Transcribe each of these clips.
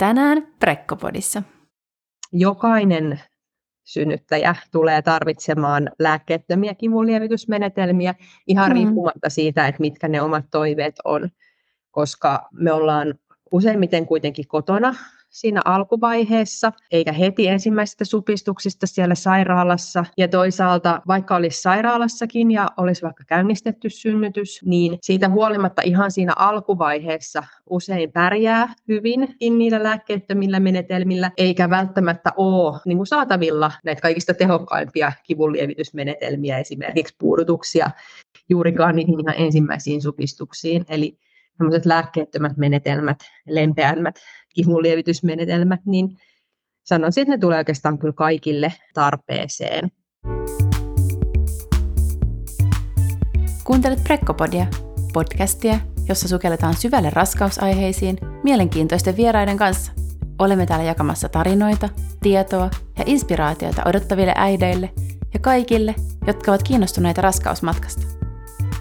Tänään Prekkopodissa. Jokainen synnyttäjä tulee tarvitsemaan lääkkeettömiä kivunlievitysmenetelmiä ihan mm. riippumatta siitä, että mitkä ne omat toiveet on, koska me ollaan useimmiten kuitenkin kotona siinä alkuvaiheessa, eikä heti ensimmäisistä supistuksista siellä sairaalassa. Ja toisaalta, vaikka olisi sairaalassakin ja olisi vaikka käynnistetty synnytys, niin siitä huolimatta ihan siinä alkuvaiheessa usein pärjää hyvin niillä lääkkeettömillä menetelmillä, eikä välttämättä ole niin kuin saatavilla näitä kaikista tehokkaimpia kivunlievitysmenetelmiä, esimerkiksi puudutuksia, juurikaan niihin ihan ensimmäisiin supistuksiin. Eli lääkkeettömät menetelmät, lempeämmät kivunlievitysmenetelmät, niin sanoisin, että ne tulee oikeastaan kyllä kaikille tarpeeseen. Kuuntelet Prekkopodia, podcastia, jossa sukelletaan syvälle raskausaiheisiin mielenkiintoisten vieraiden kanssa. Olemme täällä jakamassa tarinoita, tietoa ja inspiraatioita odottaville äideille ja kaikille, jotka ovat kiinnostuneita raskausmatkasta.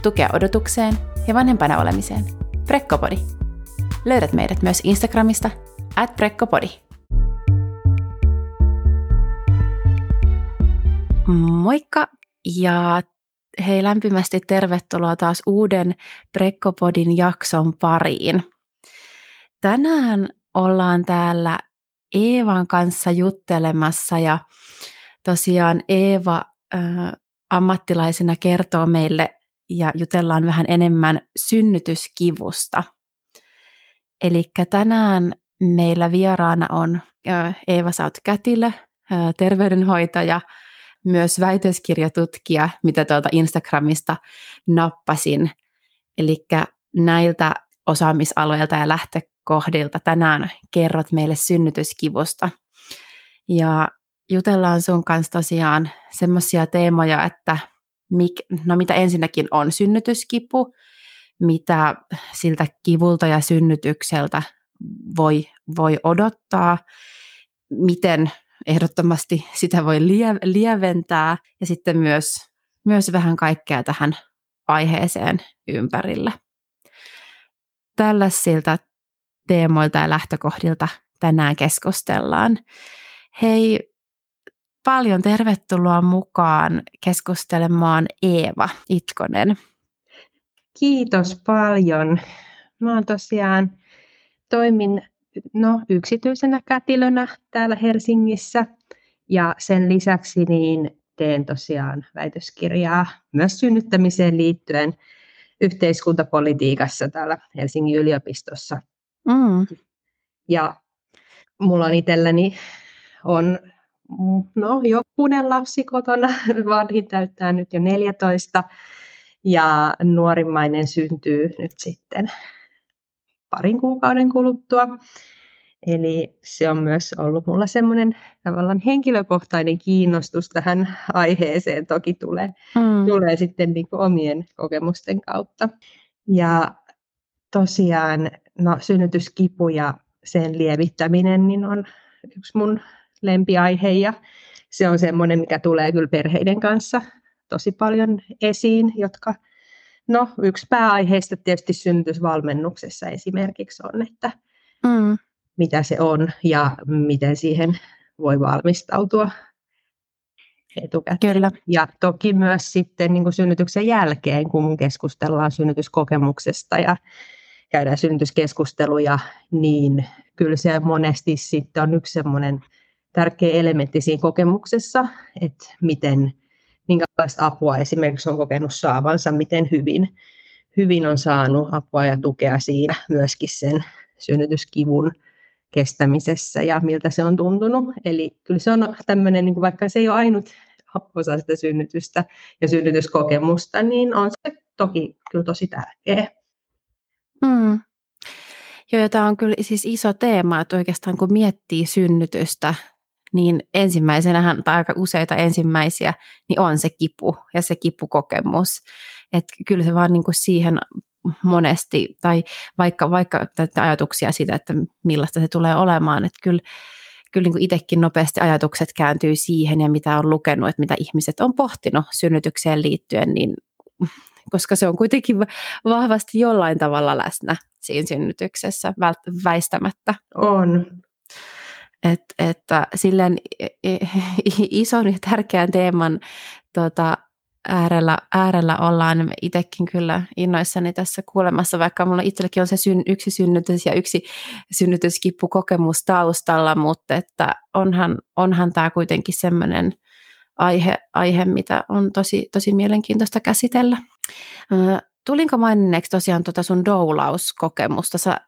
Tukea odotukseen ja vanhempana olemiseen. Prekkopodi. Löydät meidät myös Instagramista at Prekkopodi. Moikka ja hei lämpimästi tervetuloa taas uuden Prekkopodin jakson pariin. Tänään ollaan täällä Eevan kanssa juttelemassa ja tosiaan Eeva äh, ammattilaisena kertoo meille ja jutellaan vähän enemmän synnytyskivusta – Eli tänään meillä vieraana on Eeva Saut Kätilö, terveydenhoitaja, myös väitöskirjatutkija, mitä tuolta Instagramista nappasin. Eli näiltä osaamisaloilta ja lähtökohdilta tänään kerrot meille synnytyskivusta. Ja jutellaan sun kanssa tosiaan semmoisia teemoja, että mik, no mitä ensinnäkin on synnytyskipu, mitä siltä kivulta ja synnytykseltä voi, voi odottaa, miten ehdottomasti sitä voi lieventää ja sitten myös, myös vähän kaikkea tähän aiheeseen ympärillä. Tällaisilta teemoilta ja lähtökohdilta tänään keskustellaan. Hei, paljon tervetuloa mukaan keskustelemaan Eeva Itkonen. Kiitos paljon. Mä oon tosiaan toimin no, yksityisenä kätilönä täällä Helsingissä ja sen lisäksi niin teen tosiaan väitöskirjaa myös synnyttämiseen liittyen yhteiskuntapolitiikassa täällä Helsingin yliopistossa. Mm. Ja mulla on itselläni on no, jokunen lapsi kotona, vanhin täyttää nyt jo 14 ja nuorimmainen syntyy nyt sitten parin kuukauden kuluttua. Eli se on myös ollut mulla semmoinen tavallaan henkilökohtainen kiinnostus tähän aiheeseen. Toki tulee, mm. tulee sitten niin omien kokemusten kautta. Ja tosiaan no, synnytyskipu ja sen lievittäminen niin on yksi mun lempiaihe ja se on semmoinen, mikä tulee kyllä perheiden kanssa tosi paljon esiin, jotka, no yksi pääaiheista tietysti synnytysvalmennuksessa esimerkiksi on, että mm. mitä se on ja miten siihen voi valmistautua etukäteen. Kyllä. Ja toki myös sitten niin kuin synnytyksen jälkeen, kun keskustellaan synnytyskokemuksesta ja käydään synnytyskeskusteluja, niin kyllä se monesti sitten on yksi semmoinen tärkeä elementti siinä kokemuksessa, että miten minkälaista apua esimerkiksi on kokenut saavansa, miten hyvin, hyvin on saanut apua ja tukea siinä myöskin sen synnytyskivun kestämisessä ja miltä se on tuntunut. Eli kyllä se on tämmöinen, niin vaikka se ei ole ainut osa sitä synnytystä ja synnytyskokemusta, niin on se toki kyllä tosi tärkeä. Mm. Joo, ja tämä on kyllä siis iso teema, että oikeastaan kun miettii synnytystä, niin ensimmäisenähän, tai aika useita ensimmäisiä, niin on se kipu ja se kipukokemus. Että kyllä se vaan niin kuin siihen monesti, tai vaikka, vaikka tätä ajatuksia siitä, että millaista se tulee olemaan, että kyllä, kyllä niin kuin itsekin nopeasti ajatukset kääntyy siihen ja mitä on lukenut, että mitä ihmiset on pohtinut synnytykseen liittyen, niin koska se on kuitenkin vahvasti jollain tavalla läsnä siinä synnytyksessä väistämättä. On, Et, että silleen ison ja tärkeän teeman tota, äärellä, äärellä ollaan itsekin kyllä innoissani tässä kuulemassa, vaikka mulla itselläkin on se syn, yksi synnytys ja yksi synnytyskippukokemus taustalla, mutta että onhan, onhan tämä kuitenkin semmoinen aihe, aihe, mitä on tosi, tosi mielenkiintoista käsitellä. Tulinko maininneeksi tosiaan tuota sun doulauskokemusta? Sä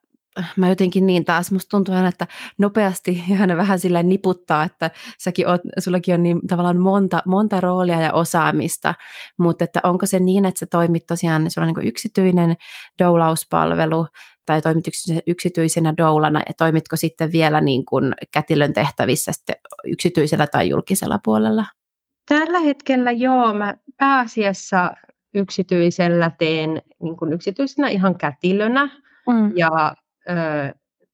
mä jotenkin niin taas, musta tuntuu aina, että nopeasti ihan vähän sillä niputtaa, että säkin oot, sullakin on niin tavallaan monta, monta roolia ja osaamista, mutta että onko se niin, että sä toimit tosiaan, sulla on niin yksityinen doulauspalvelu, tai toimit yksityisenä doulana, ja toimitko sitten vielä niin kuin kätilön tehtävissä sitten yksityisellä tai julkisella puolella? Tällä hetkellä joo, mä pääasiassa yksityisellä teen niin kuin yksityisenä ihan kätilönä, Mm. Ja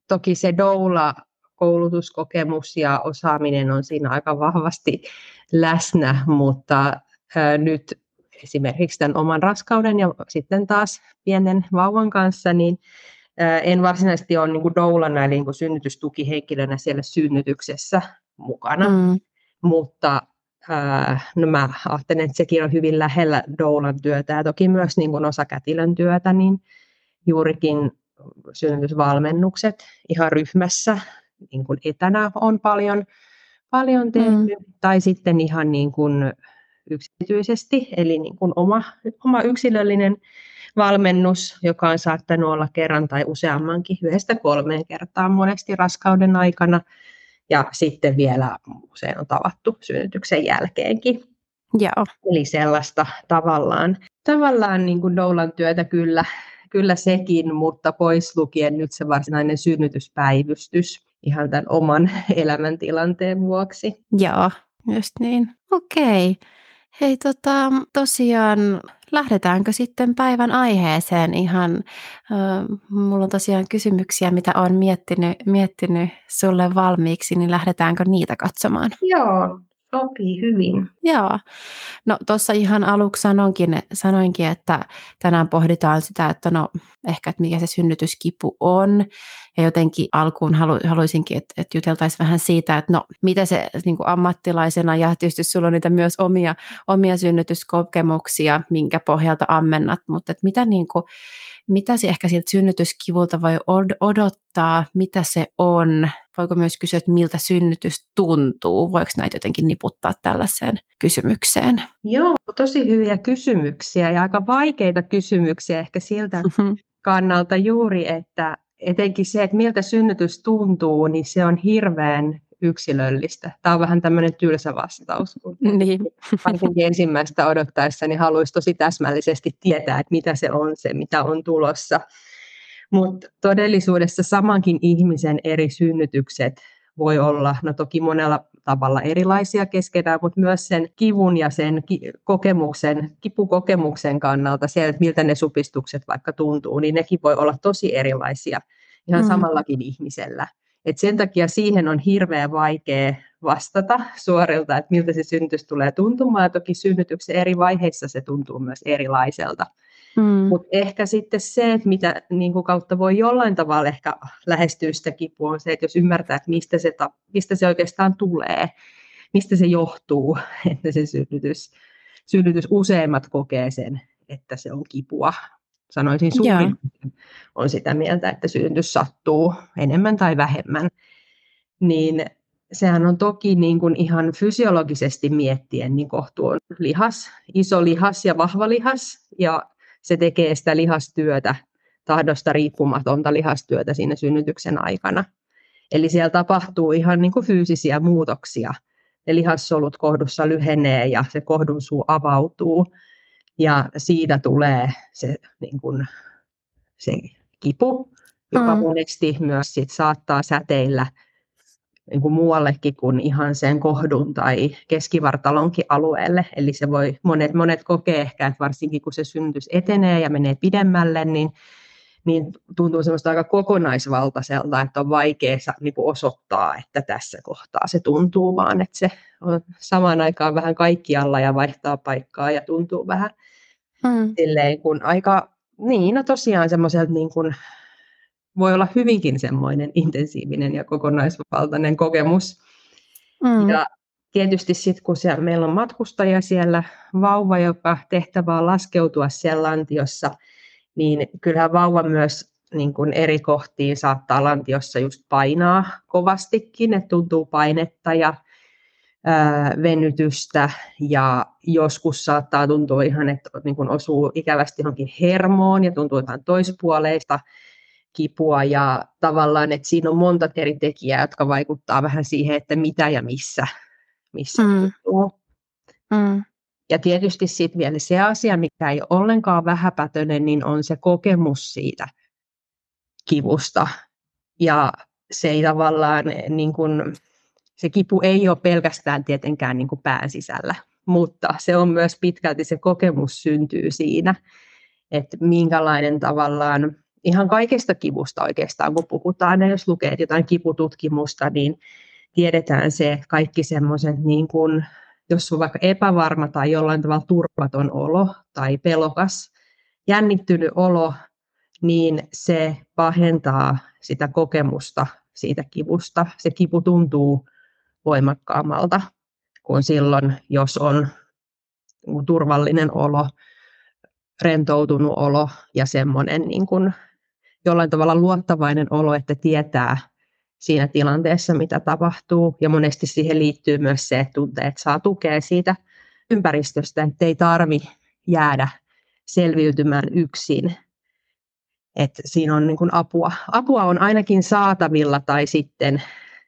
toki se doula koulutuskokemus ja osaaminen on siinä aika vahvasti läsnä, mutta nyt esimerkiksi tämän oman raskauden ja sitten taas pienen vauvan kanssa, niin en varsinaisesti ole niin doulana eli niin synnytystukihenkilönä siellä synnytyksessä mukana, mm. mutta no mä ajattelen, että sekin on hyvin lähellä doulan työtä ja toki myös niin kuin osa kätilön työtä, niin juurikin synnytysvalmennukset ihan ryhmässä, niin kuin etänä on paljon, paljon tehty, mm. tai sitten ihan niin kuin yksityisesti, eli niin kuin oma, oma yksilöllinen valmennus, joka on saattanut olla kerran tai useammankin, yhdestä kolmeen kertaa monesti raskauden aikana, ja sitten vielä usein on tavattu synnytyksen jälkeenkin. Joo. Eli sellaista tavallaan, tavallaan niin kuin doulan työtä kyllä kyllä sekin, mutta pois lukien nyt se varsinainen synnytyspäivystys ihan tämän oman elämäntilanteen vuoksi. Joo, just niin. Okei. Hei, tota, tosiaan lähdetäänkö sitten päivän aiheeseen ihan, äh, mulla on tosiaan kysymyksiä, mitä olen miettinyt, miettinyt sulle valmiiksi, niin lähdetäänkö niitä katsomaan? Joo, Sopii hyvin. Joo. No tuossa ihan aluksi sanonkin, sanoinkin, että tänään pohditaan sitä, että no ehkä, että mikä se synnytyskipu on. Ja jotenkin alkuun halu, haluaisinkin, että, että juteltaisiin vähän siitä, että no mitä se niin kuin ammattilaisena ja tietysti sulla on niitä myös omia, omia synnytyskokemuksia, minkä pohjalta ammennat, mutta että mitä niin kuin, mitä se ehkä siltä synnytyskivulta voi odottaa, mitä se on, voiko myös kysyä, että miltä synnytys tuntuu, voiko näitä jotenkin niputtaa tällaiseen kysymykseen? Joo, tosi hyviä kysymyksiä ja aika vaikeita kysymyksiä ehkä siltä mm-hmm. kannalta juuri, että etenkin se, että miltä synnytys tuntuu, niin se on hirveän yksilöllistä. Tämä on vähän tämmöinen tylsä vastaus. Kun niin. ensimmäistä odottaessa niin haluaisi tosi täsmällisesti tietää, että mitä se on se, mitä on tulossa. Mutta todellisuudessa samankin ihmisen eri synnytykset voi olla, no toki monella tavalla erilaisia keskenään, mutta myös sen kivun ja sen kokemuksen, kipukokemuksen kannalta, se, että miltä ne supistukset vaikka tuntuu, niin nekin voi olla tosi erilaisia ihan mm. samallakin ihmisellä. Et sen takia siihen on hirveän vaikea vastata suorilta, että miltä se synnytys tulee tuntumaan. Ja toki synnytyksen eri vaiheissa se tuntuu myös erilaiselta. Mm. Mutta ehkä sitten se, että mitä niin kuin kautta voi jollain tavalla ehkä lähestyä sitä kipua, on se, että jos ymmärtää, että mistä se, mistä se oikeastaan tulee, mistä se johtuu, että se synnytys, synnytys useimmat kokee sen, että se on kipua sanoisin suurin on sitä mieltä, että synnytys sattuu enemmän tai vähemmän, niin sehän on toki niin kuin ihan fysiologisesti miettien, niin kohtu on lihas, iso lihas ja vahva lihas, ja se tekee sitä lihastyötä, tahdosta riippumatonta lihastyötä siinä synnytyksen aikana. Eli siellä tapahtuu ihan niin kuin fyysisiä muutoksia. Ne lihassolut kohdussa lyhenee ja se kohdun suu avautuu ja siitä tulee se, niin kuin, se kipu, joka mm. monesti myös sit saattaa säteillä niin kuin muuallekin kuin ihan sen kohdun tai keskivartalonkin alueelle. Eli se voi, monet, monet kokee ehkä, että varsinkin kun se synnytys etenee ja menee pidemmälle, niin, niin tuntuu semmoista aika kokonaisvaltaiselta, että on vaikea niin osoittaa, että tässä kohtaa se tuntuu, vaan että se on samaan aikaan vähän kaikkialla ja vaihtaa paikkaa ja tuntuu vähän mm. silleen kun aika, niin no tosiaan semmoiselta niin kuin voi olla hyvinkin semmoinen intensiivinen ja kokonaisvaltainen kokemus. Mm. Ja tietysti sitten kun siellä, meillä on matkustaja siellä, vauva, joka tehtävä on laskeutua siellä lantiossa, niin kyllähän vauva myös niin kuin eri kohtiin saattaa lantiossa just painaa kovastikin, että tuntuu painetta ja ää, venytystä ja joskus saattaa tuntua ihan, että niin kuin osuu ikävästi johonkin hermoon ja tuntuu jotain toispuoleista kipua ja tavallaan, että siinä on monta eri tekijää, jotka vaikuttaa vähän siihen, että mitä ja missä, missä mm. Mm. Ja tietysti sitten vielä se asia, mikä ei ole ollenkaan vähäpätöinen, niin on se kokemus siitä kivusta. Ja se ei tavallaan, niin kuin, se kipu ei ole pelkästään tietenkään niin pään sisällä, mutta se on myös pitkälti se kokemus syntyy siinä, että minkälainen tavallaan, ihan kaikesta kivusta oikeastaan, kun puhutaan, ja jos lukee jotain kipututkimusta, niin tiedetään se kaikki semmoiset, niin kuin, jos on vaikka epävarma tai jollain tavalla turvaton olo tai pelokas, jännittynyt olo, niin se pahentaa sitä kokemusta siitä kivusta. Se kipu tuntuu voimakkaammalta kuin silloin, jos on turvallinen olo, rentoutunut olo ja semmoinen niin kuin jollain tavalla luottavainen olo, että tietää siinä tilanteessa, mitä tapahtuu. Ja monesti siihen liittyy myös se, että tunteet saa tukea siitä ympäristöstä, että ei tarvi jäädä selviytymään yksin, että siinä on niin apua. Apua on ainakin saatavilla tai sitten,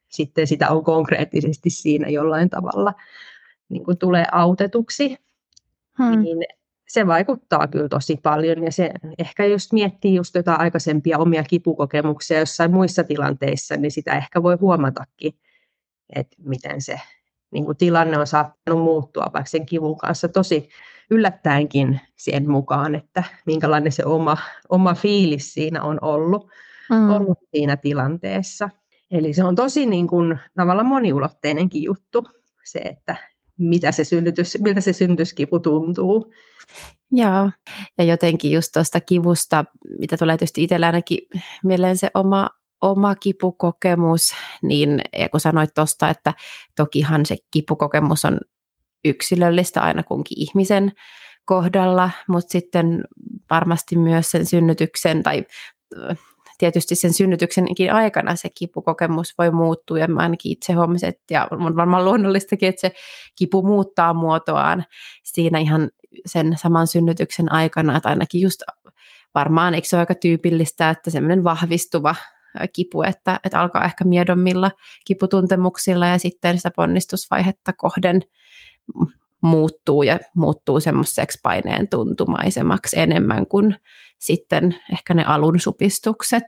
sitten sitä on konkreettisesti siinä jollain tavalla niin kuin tulee autetuksi. Hmm. Niin se vaikuttaa kyllä tosi paljon ja se ehkä just miettii just jotain aikaisempia omia kipukokemuksia jossain muissa tilanteissa, niin sitä ehkä voi huomatakin, että miten se niin kuin tilanne on saattanut muuttua vaikka sen kivun kanssa tosi yllättäenkin siihen mukaan, että minkälainen se oma, oma fiilis siinä on ollut, mm. ollut siinä tilanteessa. Eli se on tosi niin kuin, tavallaan moniulotteinenkin juttu, se, että mitä se synnytys, miltä se synnytyskipu tuntuu. Joo, ja jotenkin just tuosta kivusta, mitä tulee tietysti itsellä ainakin mieleen se oma, oma kipukokemus, niin ja kun sanoit tuosta, että tokihan se kipukokemus on yksilöllistä aina kunkin ihmisen kohdalla, mutta sitten varmasti myös sen synnytyksen tai tietysti sen synnytyksenkin aikana se kipukokemus voi muuttua ja mä ainakin itse huomasin, että, ja on varmaan luonnollistakin, että se kipu muuttaa muotoaan siinä ihan sen saman synnytyksen aikana, että ainakin just varmaan, eikö se ole aika tyypillistä, että semmoinen vahvistuva kipu, että, että alkaa ehkä miedommilla kiputuntemuksilla ja sitten sitä ponnistusvaihetta kohden muuttuu ja muuttuu semmoiseksi paineen tuntumaisemmaksi enemmän kuin sitten ehkä ne alun supistukset.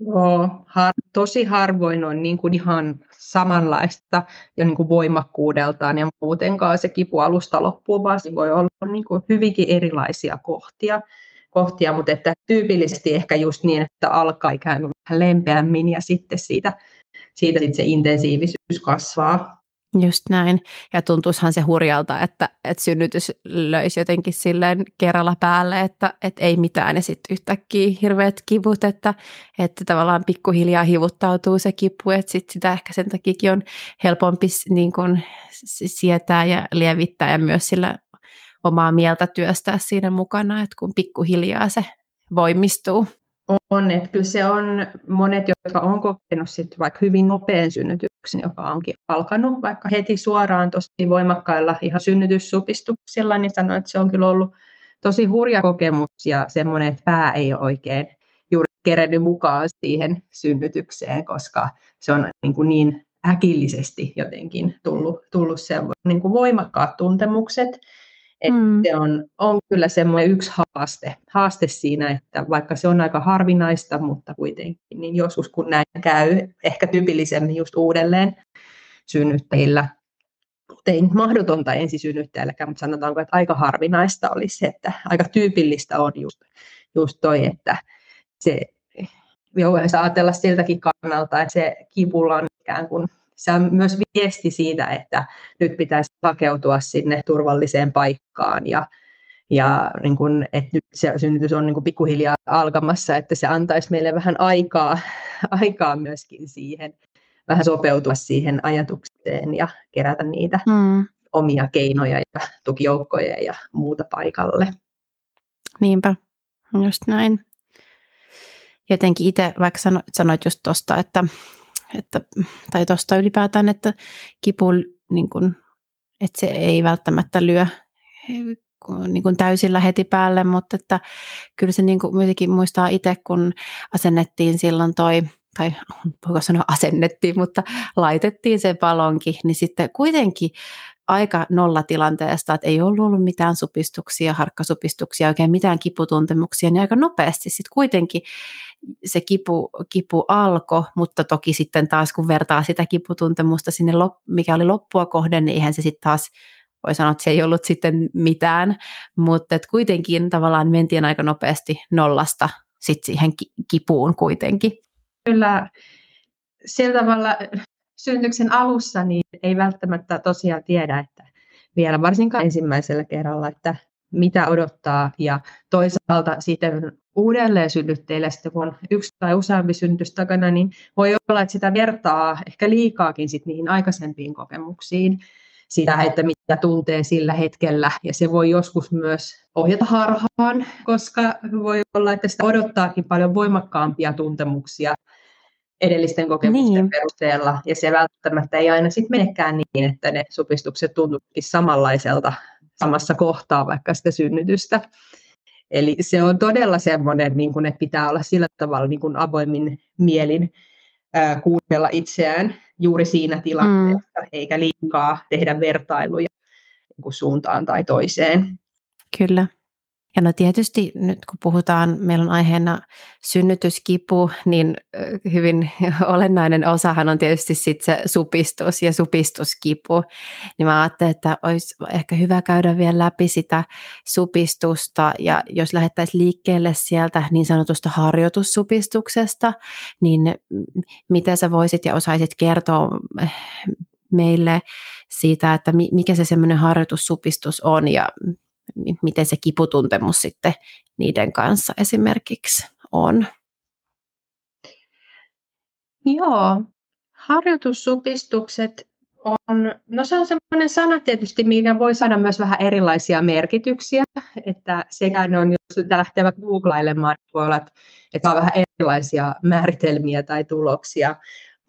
Joo, har, tosi harvoin on niin kuin ihan samanlaista ja niin kuin voimakkuudeltaan ja muutenkaan se kipu alusta loppuun, vaan se voi olla niin kuin hyvinkin erilaisia kohtia, kohtia, mutta että tyypillisesti ehkä just niin, että alkaa ikään kuin vähän lempeämmin ja sitten siitä, siitä sitten se intensiivisyys kasvaa. Just näin. Ja tuntuisihan se hurjalta, että, että synnytys löisi jotenkin silleen kerralla päälle, että, että ei mitään ja sitten yhtäkkiä hirveät kivut, että, että tavallaan pikkuhiljaa hivuttautuu se kipu, että sit sitä ehkä sen takia on helpompi niin kun, sietää ja lievittää ja myös sillä omaa mieltä työstää siinä mukana, että kun pikkuhiljaa se voimistuu. On, että kyllä se on monet, jotka on kokenut sit vaikka hyvin nopean synnytyksen, joka onkin alkanut vaikka heti suoraan tosi voimakkailla ihan synnytyssupistuksilla, niin sanoin, että se on kyllä ollut tosi hurja kokemus ja semmoinen, että pää ei ole oikein juuri kerennyt mukaan siihen synnytykseen, koska se on niin, kuin niin äkillisesti jotenkin tullut, tullut niin kuin voimakkaat tuntemukset. Että mm. Se on, on kyllä semmoinen yksi haaste, haaste siinä, että vaikka se on aika harvinaista, mutta kuitenkin, niin joskus kun näin käy, ehkä tyypillisemmin just uudelleen synnyttäjillä, ei mahdotonta ensisynnyttäjälläkään, mutta sanotaanko, että aika harvinaista olisi se, että aika tyypillistä on just, just toi, että se, voisi ajatella siltäkin kannalta, että se kivulla on ikään kuin se on myös viesti siitä, että nyt pitäisi hakeutua sinne turvalliseen paikkaan ja, ja niin kun, että nyt se synnytys on niin kun pikkuhiljaa alkamassa, että se antaisi meille vähän aikaa, aikaa myöskin siihen, vähän sopeutua siihen ajatukseen ja kerätä niitä mm. omia keinoja ja tukijoukkoja ja muuta paikalle. Niinpä, just näin. Jotenkin itse, vaikka sanoit, sanoit just tuosta, että, että, tai tuosta ylipäätään, että kipu, niin kun, että se ei välttämättä lyö niin kuin täysillä heti päälle, mutta että kyllä se niin kuin muistaa itse, kun asennettiin silloin toi tai voiko sanoa asennettiin, mutta laitettiin se palonki, niin sitten kuitenkin aika nollatilanteesta, että ei ollut ollut mitään supistuksia, harkkasupistuksia, oikein mitään kiputuntemuksia, niin aika nopeasti sitten kuitenkin se kipu, kipu alkoi, mutta toki sitten taas kun vertaa sitä kiputuntemusta sinne, mikä oli loppua kohden, niin eihän se sitten taas voi sanoa, että se ei ollut sitten mitään, mutta et kuitenkin tavallaan mentiin aika nopeasti nollasta sit siihen kipuun kuitenkin. Kyllä sillä tavalla syntyksen alussa niin ei välttämättä tosiaan tiedä, että vielä varsinkaan ensimmäisellä kerralla, että mitä odottaa. Ja toisaalta sitten uudelleen synnytteille, sitten kun on yksi tai useampi synnytys takana, niin voi olla, että sitä vertaa ehkä liikaakin sit niihin aikaisempiin kokemuksiin sitä, että mitä tuntee sillä hetkellä. Ja se voi joskus myös ohjata harhaan, koska voi olla, että sitä odottaakin paljon voimakkaampia tuntemuksia edellisten kokemusten niin. perusteella, ja se välttämättä ei aina sitten menekään niin, että ne supistukset tuntuukin samanlaiselta samassa kohtaa vaikka sitä synnytystä. Eli se on todella semmoinen, niin kuin, että pitää olla sillä tavalla niin kuin avoimin mielin ää, kuunnella itseään juuri siinä tilanteessa, mm. eikä liikaa tehdä vertailuja niin kuin suuntaan tai toiseen. Kyllä. Ja no tietysti nyt kun puhutaan, meillä on aiheena synnytyskipu, niin hyvin olennainen osahan on tietysti sit se supistus ja supistuskipu. Niin mä ajattelin, että olisi ehkä hyvä käydä vielä läpi sitä supistusta ja jos lähdettäisiin liikkeelle sieltä niin sanotusta harjoitussupistuksesta, niin mitä sä voisit ja osaisit kertoa eh, meille siitä, että mikä se semmoinen harjoitussupistus on ja miten se kiputuntemus sitten niiden kanssa esimerkiksi on. Joo, harjoitussupistukset on, no se on sellainen sana tietysti, mikä voi saada myös vähän erilaisia merkityksiä, että sekä ne on, jos lähtee googlailemaan, niin voi olla, että on vähän erilaisia määritelmiä tai tuloksia,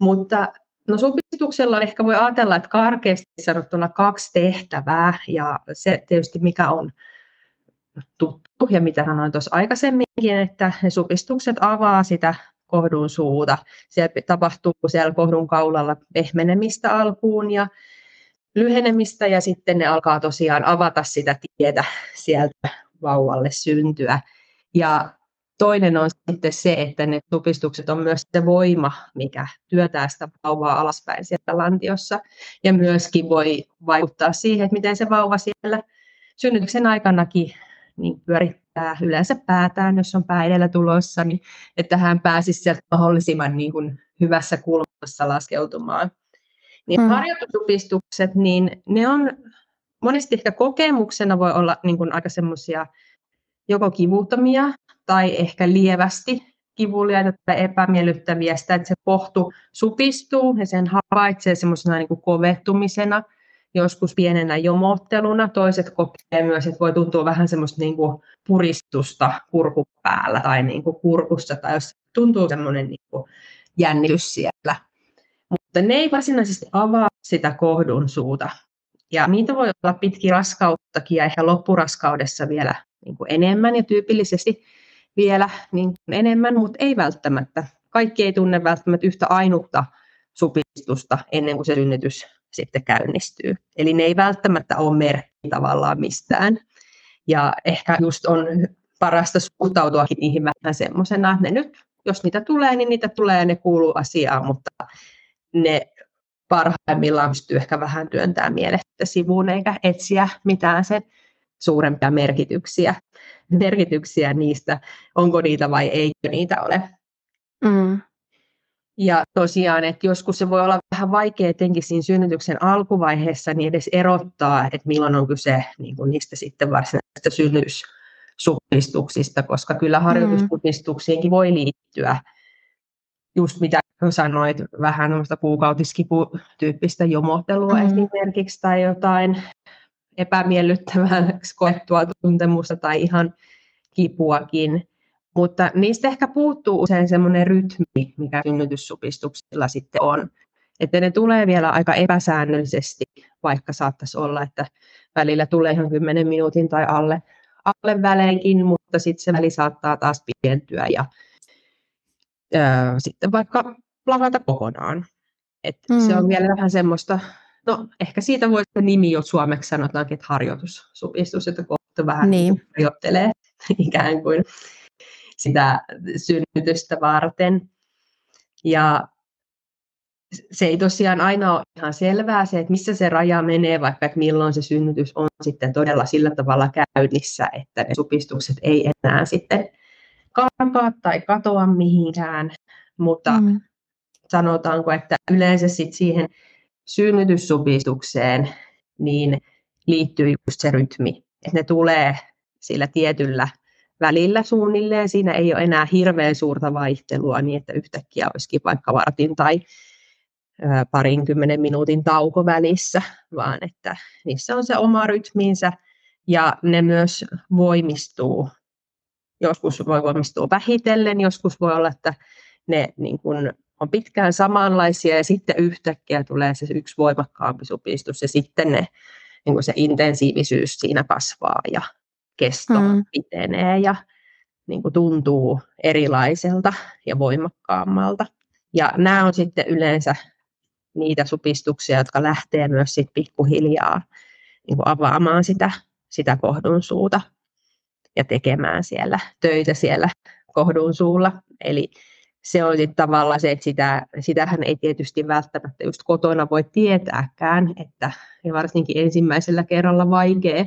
mutta No supistuksella ehkä voi ajatella, että karkeasti sanottuna kaksi tehtävää ja se tietysti mikä on tuttu ja mitä sanoin tuossa aikaisemminkin, että ne supistukset avaa sitä kohdun suuta. Siellä tapahtuu siellä kohdun kaulalla pehmenemistä alkuun ja lyhenemistä ja sitten ne alkaa tosiaan avata sitä tietä sieltä vauvalle syntyä. Ja Toinen on sitten se, että ne supistukset on myös se voima, mikä työtää sitä vauvaa alaspäin sieltä lantiossa. Ja myöskin voi vaikuttaa siihen, että miten se vauva siellä synnytyksen aikanakin niin pyörittää yleensä päätään, jos on pää edellä tulossa, niin että hän pääsisi sieltä mahdollisimman niin kuin hyvässä kulmassa laskeutumaan. Niin mm. harjoitusupistukset, niin ne on monesti ehkä kokemuksena voi olla niin kuin aika semmoisia kivuttomia tai ehkä lievästi kivuliaita tai epämiellyttäviä, sitä, että se pohtu supistuu ja sen havaitsee semmoisena niin kovettumisena, joskus pienenä jomotteluna. Toiset kokee myös, että voi tuntua vähän semmoista niin kuin puristusta kurkun päällä tai niin kuin kurkussa, tai jos tuntuu semmoinen niin kuin jännitys siellä. Mutta ne ei varsinaisesti avaa sitä kohdun suuta. Ja niitä voi olla pitkin raskauttakin ja ehkä loppuraskaudessa vielä niin kuin enemmän ja tyypillisesti vielä niin kuin enemmän, mutta ei välttämättä. Kaikki ei tunne välttämättä yhtä ainutta supistusta ennen kuin se synnytys sitten käynnistyy. Eli ne ei välttämättä ole merkki tavallaan mistään. Ja ehkä just on parasta suhtautuakin niihin vähän semmoisena, että ne nyt, jos niitä tulee, niin niitä tulee ja ne kuuluu asiaan, mutta ne parhaimmillaan pystyy ehkä vähän työntämään mielestä sivuun eikä etsiä mitään sen suurempia merkityksiä, merkityksiä niistä, onko niitä vai eikö niitä ole. Mm. Ja tosiaan, että joskus se voi olla vähän vaikea etenkin siinä synnytyksen alkuvaiheessa niin edes erottaa, että milloin on kyse niin kuin niistä sitten varsinaisista synnytyssupistuksista, koska kyllä mm. harjoitussupistuksiinkin voi liittyä just mitä sanoit, vähän kuukautiskiputyyppistä jomottelua mm. esimerkiksi tai jotain epämiellyttävää koettua tuntemusta tai ihan kipuakin. Mutta niistä ehkä puuttuu usein semmoinen rytmi, mikä synnytyssupistuksilla sitten on. Että ne tulee vielä aika epäsäännöllisesti, vaikka saattaisi olla, että välillä tulee ihan 10 minuutin tai alle, alle väleinkin, mutta sitten se väli saattaa taas pientyä ja ää, sitten vaikka lakata kokonaan. Et mm. Se on mm. vielä vähän semmoista, no ehkä siitä voi se nimi jo suomeksi sanotaankin, että harjoitussupistus, että kohta vähän niin. harjoittelee ikään kuin sitä synnytystä varten. Ja se ei tosiaan aina ole ihan selvää se, että missä se raja menee, vaikka että milloin se synnytys on sitten todella sillä tavalla käynnissä, että ne supistukset ei enää sitten karkaa tai katoa mihinkään, mutta mm. Sanotaanko, että yleensä sit siihen synnytyssupistukseen niin liittyy just se rytmi, että ne tulee sillä tietyllä välillä suunnilleen. Siinä ei ole enää hirveän suurta vaihtelua niin, että yhtäkkiä olisikin vaikka vartin tai parinkymmenen minuutin tauko välissä, vaan että niissä on se oma rytminsä ja ne myös voimistuu. Joskus voi voimistua vähitellen, joskus voi olla, että ne niin kuin on pitkään samanlaisia ja sitten yhtäkkiä tulee se yksi voimakkaampi supistus ja sitten ne, niin kuin se intensiivisyys siinä kasvaa ja kesto mm. pitenee ja niin kuin tuntuu erilaiselta ja voimakkaammalta. Ja nämä on sitten yleensä niitä supistuksia, jotka lähtee myös sit pikkuhiljaa niin kuin avaamaan sitä, sitä kohdun suuta ja tekemään siellä töitä siellä kohdun suulla. Eli se on sitten tavallaan se, että sitä, sitähän ei tietysti välttämättä just kotona voi tietääkään, että ja varsinkin ensimmäisellä kerralla vaikea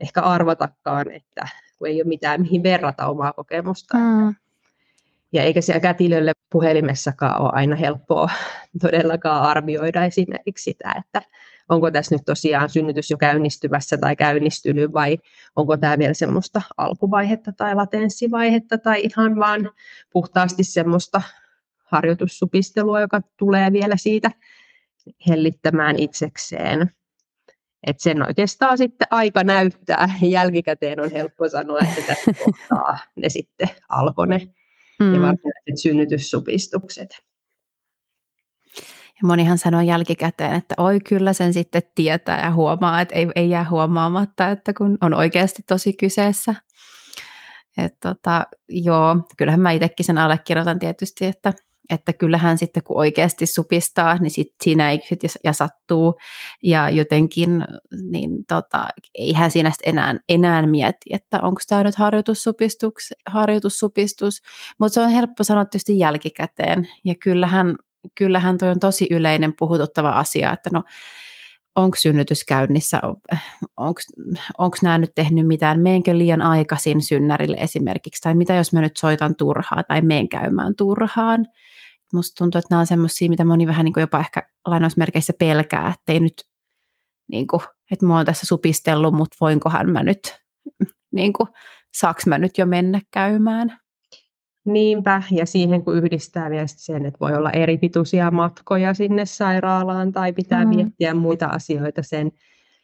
ehkä arvatakaan, että kun ei ole mitään mihin verrata omaa kokemusta. Mm. Ja eikä siellä kätilölle puhelimessakaan ole aina helppoa todellakaan arvioida esimerkiksi sitä, että onko tässä nyt tosiaan synnytys jo käynnistyvässä tai käynnistynyt vai onko tämä vielä semmoista alkuvaihetta tai latenssivaihetta tai ihan vaan puhtaasti semmoista harjoitussupistelua, joka tulee vielä siitä hellittämään itsekseen. Et sen oikeastaan sitten aika näyttää. Jälkikäteen on helppo sanoa, että tässä kohtaa ne sitten alkoi ne, mm. ne varsinaiset synnytyssupistukset. Ja monihan sanoo jälkikäteen, että oi kyllä sen sitten tietää ja huomaa, että ei, ei jää huomaamatta, että kun on oikeasti tosi kyseessä. että tota, joo, kyllähän mä itsekin sen allekirjoitan tietysti, että että kyllähän sitten kun oikeasti supistaa, niin sit siinä ei sit ja sattuu. Ja jotenkin niin tota, eihän siinä enää, enää mieti, että onko tämä nyt harjoitussupistus, harjoitussupistus, mutta se on helppo sanoa tietysti jälkikäteen. Ja kyllähän, kyllähän toi on tosi yleinen puhututtava asia, että no onko synnytys käynnissä, onko nämä nyt tehnyt mitään, meenkö liian aikaisin synnärille esimerkiksi, tai mitä jos mä nyt soitan turhaa tai meen käymään turhaan. Musta tuntuu, että nämä on semmoisia, mitä moni vähän niin kuin jopa ehkä lainausmerkeissä pelkää, että ei nyt, niin kuin, että mä oon tässä supistellut, mutta voinkohan mä nyt, niin kuin, saaks mä nyt jo mennä käymään. Niinpä, ja siihen kun yhdistää vielä sen, että voi olla eri pituisia matkoja sinne sairaalaan tai pitää mm. miettiä muita asioita sen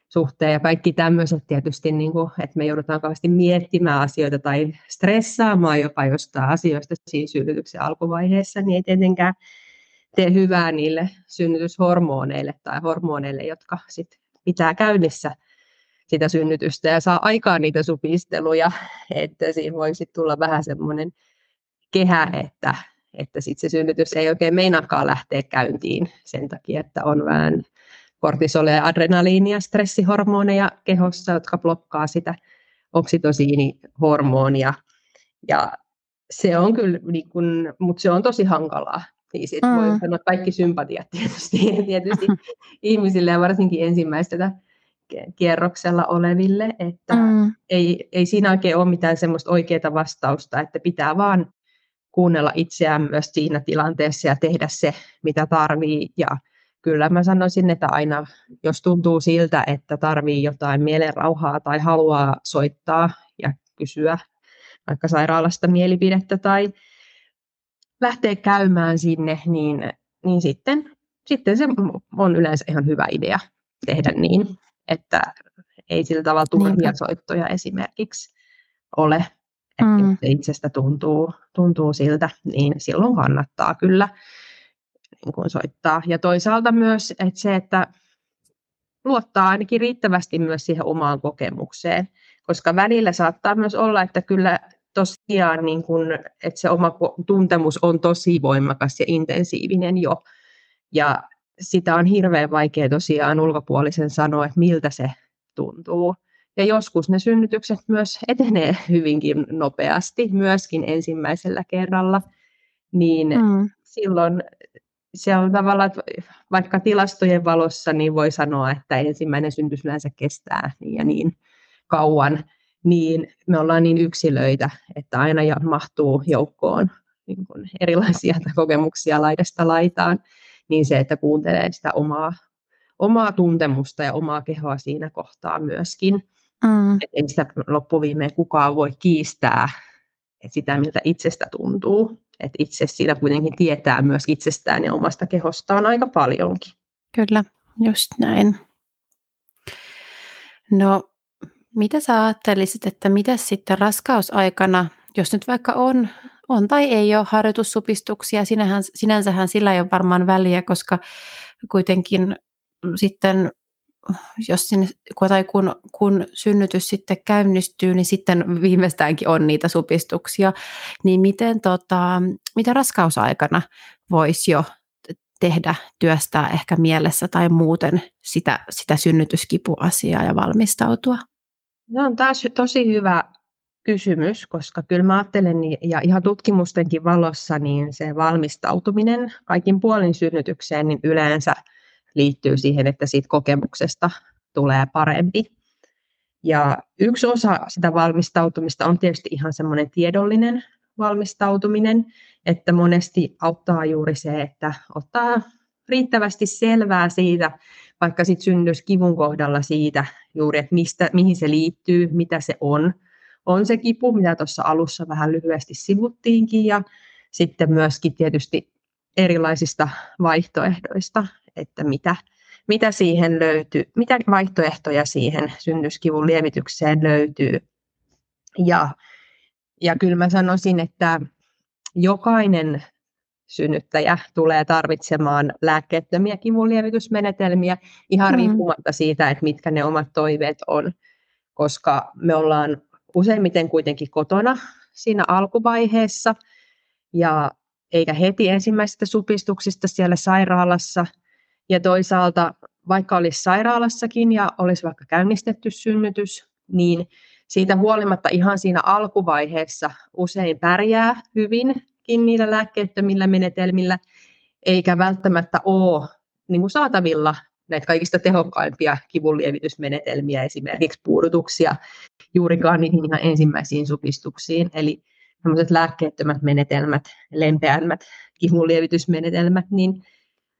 suhteen ja kaikki tämmöiset tietysti, niin kuin, että me joudutaan kauheasti miettimään asioita tai stressaamaan jopa jostain asioista siinä synnytyksen alkuvaiheessa, niin ei tietenkään tee hyvää niille synnytyshormoneille tai hormoneille, jotka sit pitää käynnissä sitä synnytystä ja saa aikaan niitä supisteluja, että siinä voi sitten tulla vähän semmoinen kehä, että, että sit se synnytys ei oikein meinaakaan lähteä käyntiin sen takia, että on vähän kortisolia, adrenaliinia, stressihormoneja kehossa, jotka blokkaa sitä oksitosiinihormonia. Ja se on kyllä, niin kun, mutta se on tosi hankalaa. Niin sit mm. voi sanoa kaikki sympatiat tietysti, tietysti ihmisille ja varsinkin ensimmäistä kierroksella oleville, että mm. ei, ei siinä oikein ole mitään semmoista oikeaa vastausta, että pitää vaan kuunnella itseään myös siinä tilanteessa ja tehdä se, mitä tarvii. Ja kyllä mä sanoisin, että aina jos tuntuu siltä, että tarvii jotain mielenrauhaa tai haluaa soittaa ja kysyä vaikka sairaalasta mielipidettä tai lähteä käymään sinne, niin, niin sitten, sitten se on yleensä ihan hyvä idea tehdä niin, että ei sillä tavalla turhia soittoja esimerkiksi ole. Että mm. jos itsestä tuntuu, tuntuu siltä, niin silloin kannattaa kyllä niin kuin soittaa. Ja toisaalta myös että se, että luottaa ainakin riittävästi myös siihen omaan kokemukseen, koska välillä saattaa myös olla, että kyllä tosiaan, niin kun, että se oma tuntemus on tosi voimakas ja intensiivinen jo. Ja sitä on hirveän vaikea tosiaan ulkopuolisen sanoa, että miltä se tuntuu. Ja joskus ne synnytykset myös etenee hyvinkin nopeasti, myöskin ensimmäisellä kerralla. Niin mm. silloin se on tavallaan, että vaikka tilastojen valossa, niin voi sanoa, että ensimmäinen synnytys yleensä kestää niin ja niin kauan, niin me ollaan niin yksilöitä, että aina mahtuu joukkoon niin kuin erilaisia kokemuksia laidasta laitaan, niin se, että kuuntelee sitä omaa, omaa tuntemusta ja omaa kehoa siinä kohtaa myöskin. Mm. Että ei sitä loppuviimeen kukaan voi kiistää että sitä, miltä itsestä tuntuu. Että itse siinä kuitenkin tietää myös itsestään ja omasta kehostaan aika paljonkin. Kyllä, just näin. No, mitä sä ajattelisit, että mitä sitten raskausaikana, jos nyt vaikka on, on tai ei ole harjoitussupistuksia, sinähän, sinänsähän sillä ei ole varmaan väliä, koska kuitenkin sitten jos sinne, tai kun, kun synnytys sitten käynnistyy, niin sitten viimeistäänkin on niitä supistuksia, niin miten, tota, mitä raskausaikana voisi jo tehdä, työstää ehkä mielessä tai muuten sitä, sitä synnytyskipuasiaa ja valmistautua? Tämä on taas tosi hyvä kysymys, koska kyllä mä ajattelen, ja ihan tutkimustenkin valossa, niin se valmistautuminen kaikin puolin synnytykseen niin yleensä liittyy siihen, että siitä kokemuksesta tulee parempi. Ja yksi osa sitä valmistautumista on tietysti ihan semmoinen tiedollinen valmistautuminen, että monesti auttaa juuri se, että ottaa riittävästi selvää siitä, vaikka sitten synnyisi kivun kohdalla siitä juuri, että mistä, mihin se liittyy, mitä se on. On se kipu, mitä tuossa alussa vähän lyhyesti sivuttiinkin, ja sitten myöskin tietysti erilaisista vaihtoehdoista, että mitä, mitä siihen löytyy, mitä vaihtoehtoja siihen synnyskivun lievitykseen löytyy. Ja, ja kyllä mä sanoisin, että jokainen synnyttäjä tulee tarvitsemaan lääkkeettömiä kivunlievitysmenetelmiä ihan mm. riippumatta siitä, että mitkä ne omat toiveet on, koska me ollaan useimmiten kuitenkin kotona siinä alkuvaiheessa ja eikä heti ensimmäisistä supistuksista siellä sairaalassa. Ja toisaalta, vaikka olisi sairaalassakin ja olisi vaikka käynnistetty synnytys, niin siitä huolimatta ihan siinä alkuvaiheessa usein pärjää hyvinkin niillä lääkkeettömillä menetelmillä, eikä välttämättä ole niin kuin saatavilla näitä kaikista tehokkaimpia kivunlievitysmenetelmiä, esimerkiksi puudutuksia, juurikaan niihin ihan ensimmäisiin supistuksiin. Eli lääkkeettömät menetelmät, lempeämmät kivunlievitysmenetelmät, niin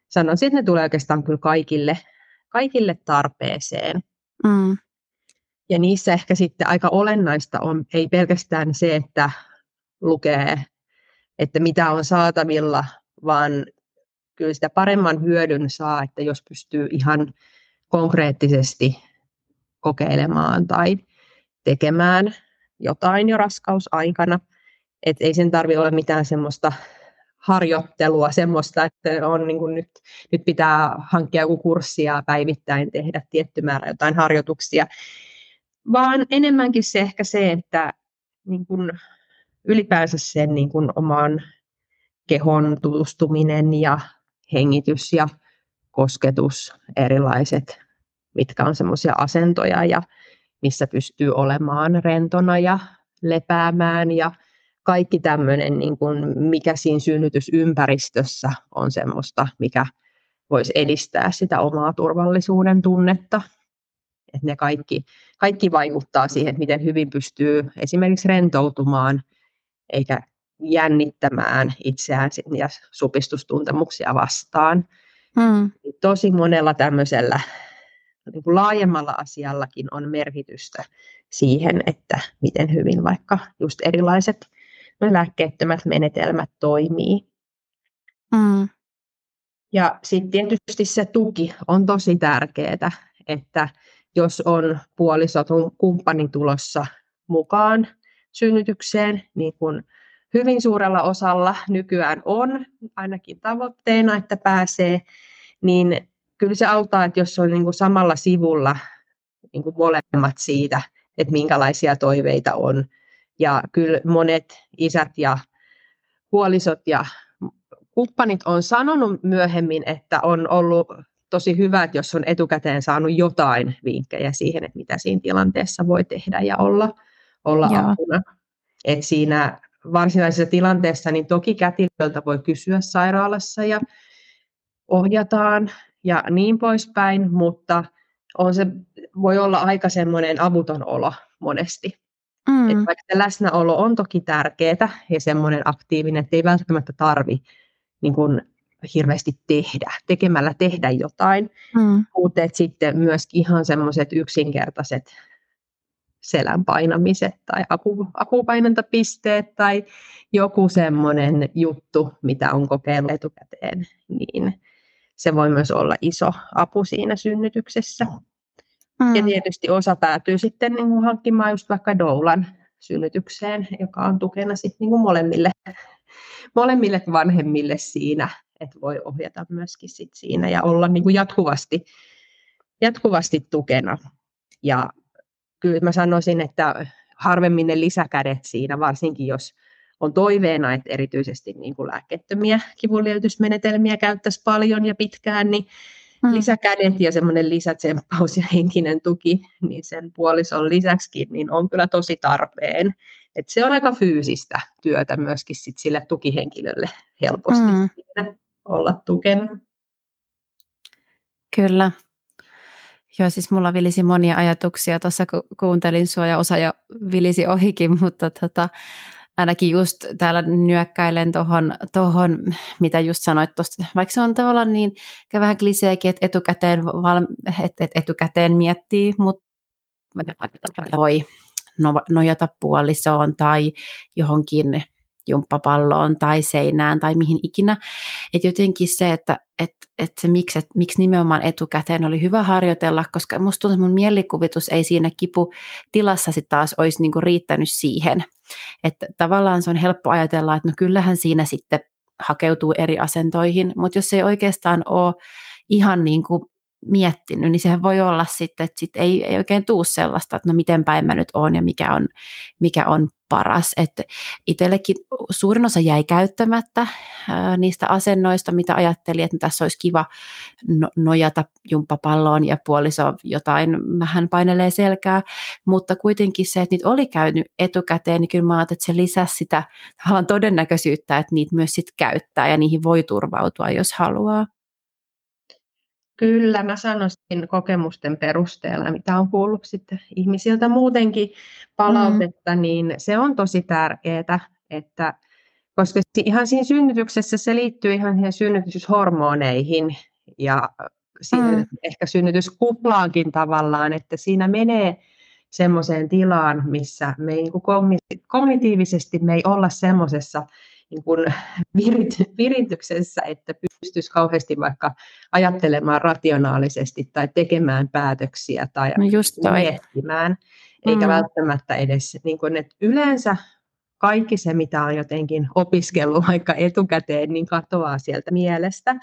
sanoisin, että ne tulee oikeastaan kyllä kaikille, kaikille tarpeeseen. Mm. Ja niissä ehkä sitten aika olennaista on ei pelkästään se, että lukee, että mitä on saatavilla, vaan kyllä sitä paremman hyödyn saa, että jos pystyy ihan konkreettisesti kokeilemaan tai tekemään jotain jo raskausaikana. Että ei sen tarvitse olla mitään semmoista harjoittelua, semmoista, että on niin kuin nyt, nyt pitää hankkia joku kurssi ja päivittäin tehdä tietty määrä jotain harjoituksia, vaan enemmänkin se ehkä se, että niin kuin ylipäänsä sen niin kuin oman kehon tutustuminen ja hengitys ja kosketus, erilaiset, mitkä on semmoisia asentoja ja missä pystyy olemaan rentona ja lepäämään ja kaikki tämmöinen, niin kuin mikä siinä synnytysympäristössä on semmoista, mikä voisi edistää sitä omaa turvallisuuden tunnetta. Et ne kaikki, kaikki vaikuttaa siihen, että miten hyvin pystyy esimerkiksi rentoutumaan, eikä jännittämään itseään ja supistustuntemuksia vastaan. Mm. Tosi monella tämmöisellä niin kuin laajemmalla asiallakin on merkitystä siihen, että miten hyvin vaikka just erilaiset lääkkeettömät menetelmät toimii. Mm. Ja sitten tietysti se tuki on tosi tärkeää, että jos on puolisot, on kumppani tulossa mukaan synnytykseen, niin kuin hyvin suurella osalla nykyään on ainakin tavoitteena, että pääsee, niin kyllä se auttaa, että jos on niin kuin samalla sivulla niin kuin molemmat siitä, että minkälaisia toiveita on. Ja kyllä monet isät ja puolisot ja kumppanit on sanonut myöhemmin, että on ollut tosi hyvä, että jos on etukäteen saanut jotain vinkkejä siihen, että mitä siinä tilanteessa voi tehdä ja olla, olla apuna. Et siinä varsinaisessa tilanteessa niin toki kätilöltä voi kysyä sairaalassa ja ohjataan ja niin poispäin, mutta on se, voi olla aika semmoinen avuton olo monesti. Mm. Että vaikka se läsnäolo on toki tärkeää ja semmoinen aktiivinen, että ei välttämättä tarvi niin kuin hirveästi tehdä, tekemällä tehdä jotain, mm. mutta sitten myöskin ihan semmoiset yksinkertaiset selän painamiset tai apu, apupainantapisteet tai joku semmoinen juttu, mitä on kokeillut etukäteen, niin se voi myös olla iso apu siinä synnytyksessä. Mm. Ja tietysti osa päätyy sitten niin kuin hankkimaan just vaikka doulan synnytykseen, joka on tukena sitten niin kuin molemmille, molemmille vanhemmille siinä, että voi ohjata myöskin sit siinä ja olla niin kuin jatkuvasti, jatkuvasti tukena. Ja kyllä mä sanoisin, että harvemmin ne lisäkädet siinä, varsinkin jos on toiveena, että erityisesti niin kuin lääkkeettömiä kivunlievitysmenetelmiä käyttäisi paljon ja pitkään, niin mm. lisäkädet ja semmoinen lisätsemppaus ja henkinen tuki, niin sen puolison lisäksi niin on kyllä tosi tarpeen. Et se on aika fyysistä työtä myöskin sit sille tukihenkilölle helposti mm. olla tukena. Kyllä. Joo, siis mulla vilisi monia ajatuksia tuossa, kun kuuntelin sua ja osa jo vilisi ohikin, mutta tota, ainakin just täällä nyökkäilen tuohon, tohon, mitä just sanoit tuosta, vaikka se on tavallaan niin vähän kliseekin, että etukäteen, val, että, että etukäteen miettii, mutta voi nojata puolisoon tai johonkin jumppapalloon tai seinään tai mihin ikinä. Että jotenkin se, että et, et se miksi, et, miksi nimenomaan etukäteen oli hyvä harjoitella, koska musta tuntuu, että mun mielikuvitus ei siinä kiputilassa sitten taas olisi niinku riittänyt siihen. Että tavallaan se on helppo ajatella, että no kyllähän siinä sitten hakeutuu eri asentoihin, mutta jos ei oikeastaan ole ihan niin kuin miettinyt, niin sehän voi olla sitten, että sit ei, ei oikein tuu sellaista, että no miten päin mä nyt oon ja mikä on, mikä on paras. Että itsellekin suurin osa jäi käyttämättä ää, niistä asennoista, mitä ajattelin, että tässä olisi kiva no, nojata jumppapalloon ja puoliso jotain vähän painelee selkää, mutta kuitenkin se, että niitä oli käynyt etukäteen, niin kyllä mä ajattelin, että se lisäsi sitä todennäköisyyttä, että niitä myös sitten käyttää ja niihin voi turvautua, jos haluaa. Kyllä, mä sanoisin kokemusten perusteella, mitä on kuullut sitten ihmisiltä muutenkin palautetta, mm. niin se on tosi tärkeää, että koska ihan siinä synnytyksessä se liittyy ihan siihen synnytyshormoneihin ja siihen mm. ehkä synnytyskuplaankin tavallaan, että siinä menee semmoiseen tilaan, missä me ei, niin kognitiivisesti me ei olla semmoisessa niin kuin virityksessä, että pystyisi kauheasti vaikka ajattelemaan rationaalisesti tai tekemään päätöksiä tai no just miettimään, eikä mm. välttämättä edes, niin kuin, että yleensä kaikki se, mitä on jotenkin opiskellut vaikka etukäteen, niin katoaa sieltä mielestä.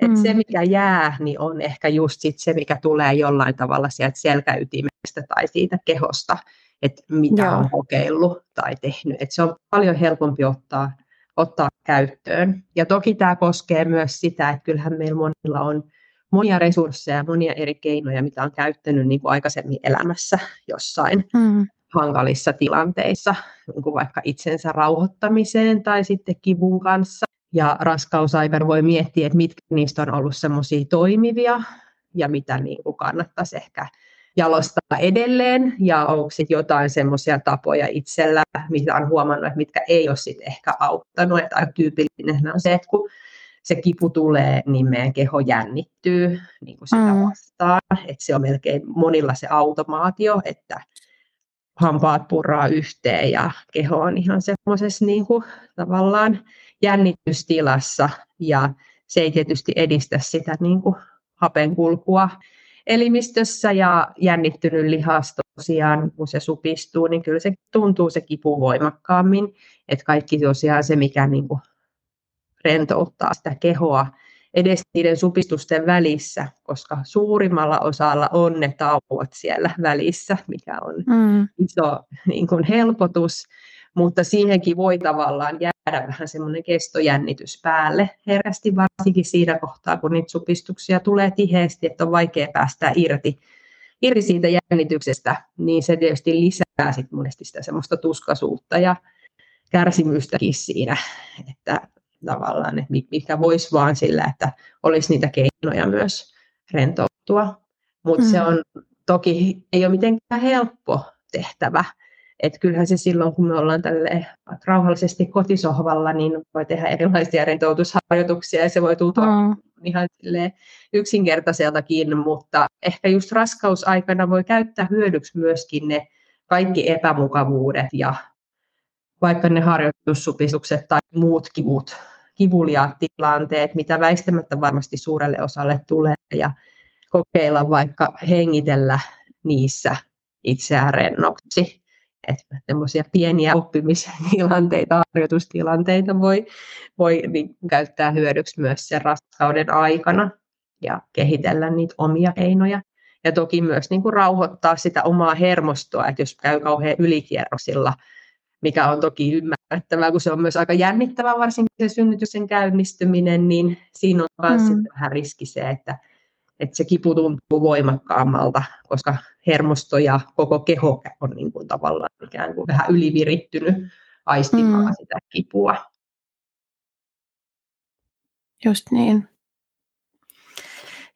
Et mm. se, mikä jää, niin on ehkä just sit se, mikä tulee jollain tavalla sieltä selkäytimestä tai siitä kehosta, että mitä Joo. on kokeillut tai tehnyt. Et se on paljon helpompi ottaa ottaa käyttöön. Ja toki tämä koskee myös sitä, että kyllähän meillä monilla on monia resursseja, monia eri keinoja, mitä on käyttänyt niin kuin aikaisemmin elämässä jossain mm. hankalissa tilanteissa, niin kuin vaikka itsensä rauhoittamiseen tai sitten kivun kanssa. Ja raskausaiver voi miettiä, että mitkä niistä on ollut semmoisia toimivia ja mitä niin kuin kannattaisi ehkä jalostaa edelleen ja onko sitten jotain semmoisia tapoja itsellä, mitä on huomannut, että mitkä ei ole sitten ehkä auttanut. Että aika tyypillinen on se, että kun se kipu tulee, niin meidän keho jännittyy niin kuin sitä mm. vastaan. Että se on melkein monilla se automaatio, että hampaat purraa yhteen ja keho on ihan semmoisessa niin kuin, tavallaan jännitystilassa ja se ei tietysti edistä sitä niin kuin, hapenkulkua elimistössä ja jännittynyt lihas tosiaan, kun se supistuu, niin kyllä se tuntuu se kipu voimakkaammin. Että kaikki tosiaan se, mikä niin kuin rentouttaa sitä kehoa edes niiden supistusten välissä, koska suurimmalla osalla on ne tauot siellä välissä, mikä on mm. iso niin kuin helpotus, mutta siihenkin voi tavallaan jäädä vähän semmoinen kestojännitys päälle, herkästi varsinkin siinä kohtaa, kun niitä supistuksia tulee tiheesti, että on vaikea päästä irti, irti siitä jännityksestä, niin se tietysti lisää sit monesti sitä semmoista tuskasuutta ja kärsimystäkin siinä, että tavallaan, että mikä voisi vaan sillä, että olisi niitä keinoja myös rentoutua. Mutta mm. se on toki, ei ole mitenkään helppo tehtävä. Että kyllähän se silloin, kun me ollaan tälle rauhallisesti kotisohvalla, niin voi tehdä erilaisia rentoutusharjoituksia ja se voi tuntua mm. ihan yksinkertaiseltakin, mutta ehkä just raskausaikana voi käyttää hyödyksi myöskin ne kaikki epämukavuudet ja vaikka ne harjoitussupistukset tai muut kivut, kivuliaat tilanteet, mitä väistämättä varmasti suurelle osalle tulee, ja kokeilla vaikka hengitellä niissä itseään rennoksi. Että pieniä oppimistilanteita, harjoitustilanteita voi, voi niin käyttää hyödyksi myös sen raskauden aikana ja kehitellä niitä omia keinoja. Ja toki myös niin kuin rauhoittaa sitä omaa hermostoa, että jos käy kauhean ylikierrosilla, mikä on toki ymmärrettävää, kun se on myös aika jännittävää, varsinkin se synnytyksen käynnistyminen, niin siinä on myös mm. vähän riski se, että, että se kipu tuntuu voimakkaammalta, koska hermosto ja koko keho on niin kuin tavallaan ikään kuin vähän ylivirittynyt aistimaan mm. sitä kipua. Just niin.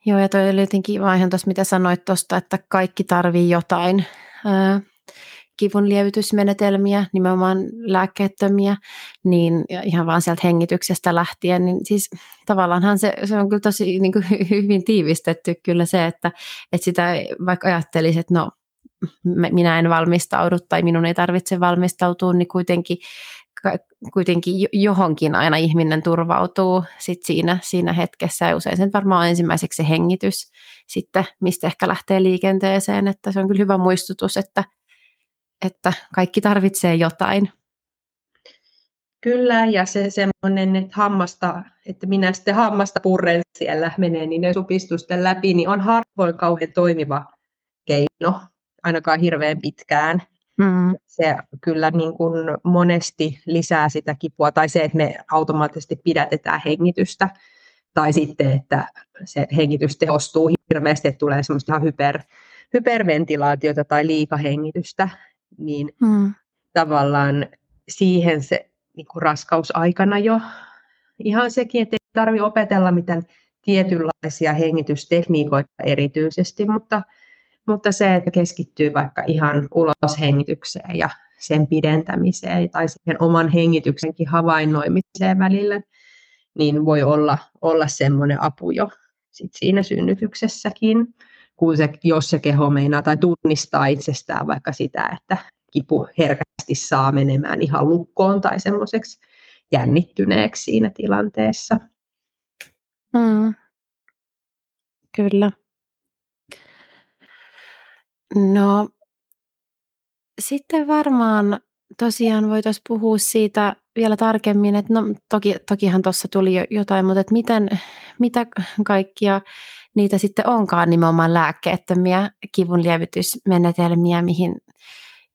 Joo, ja toi oli jotenkin ihan tuossa, mitä sanoit tuosta, että kaikki tarvii jotain lievitysmenetelmiä, nimenomaan lääkkeettömiä, niin ihan vaan sieltä hengityksestä lähtien, niin siis tavallaanhan se, se on kyllä tosi niin kuin hyvin tiivistetty kyllä se, että, että sitä vaikka ajattelisi, että no minä en valmistaudu tai minun ei tarvitse valmistautua, niin kuitenkin, kuitenkin johonkin aina ihminen turvautuu sit siinä, siinä hetkessä. Ja usein sen varmaan on ensimmäiseksi se hengitys sitten, mistä ehkä lähtee liikenteeseen, että se on kyllä hyvä muistutus, että että kaikki tarvitsee jotain. Kyllä, ja se semmoinen, että hammasta, että minä sitten hammasta purren siellä menee niin ne supistusten läpi, niin on harvoin kauhean toimiva keino, ainakaan hirveän pitkään. Mm. Se kyllä niin kuin monesti lisää sitä kipua, tai se, että me automaattisesti pidätetään hengitystä, tai sitten, että se hengitys tehostuu hirveästi, että tulee semmoista ihan hyper, hyperventilaatiota tai liikahengitystä, niin mm. tavallaan siihen se niin kuin raskausaikana jo ihan sekin, että ei tarvitse opetella mitään tietynlaisia hengitystekniikoita erityisesti, mutta, mutta se, että keskittyy vaikka ihan uloshengitykseen ja sen pidentämiseen tai siihen oman hengityksenkin havainnoimiseen välillä, niin voi olla, olla semmoinen apu jo sit siinä synnytyksessäkin kun se, jos se keho meinaa tai tunnistaa itsestään vaikka sitä, että kipu herkästi saa menemään ihan lukkoon tai semmoiseksi jännittyneeksi siinä tilanteessa. Mm. Kyllä. No, sitten varmaan tosiaan voitaisiin puhua siitä vielä tarkemmin, että no toki, tokihan tuossa tuli jo jotain, mutta että miten, mitä kaikkia niitä sitten onkaan nimenomaan lääkkeettömiä kivunlievitysmenetelmiä, mihin,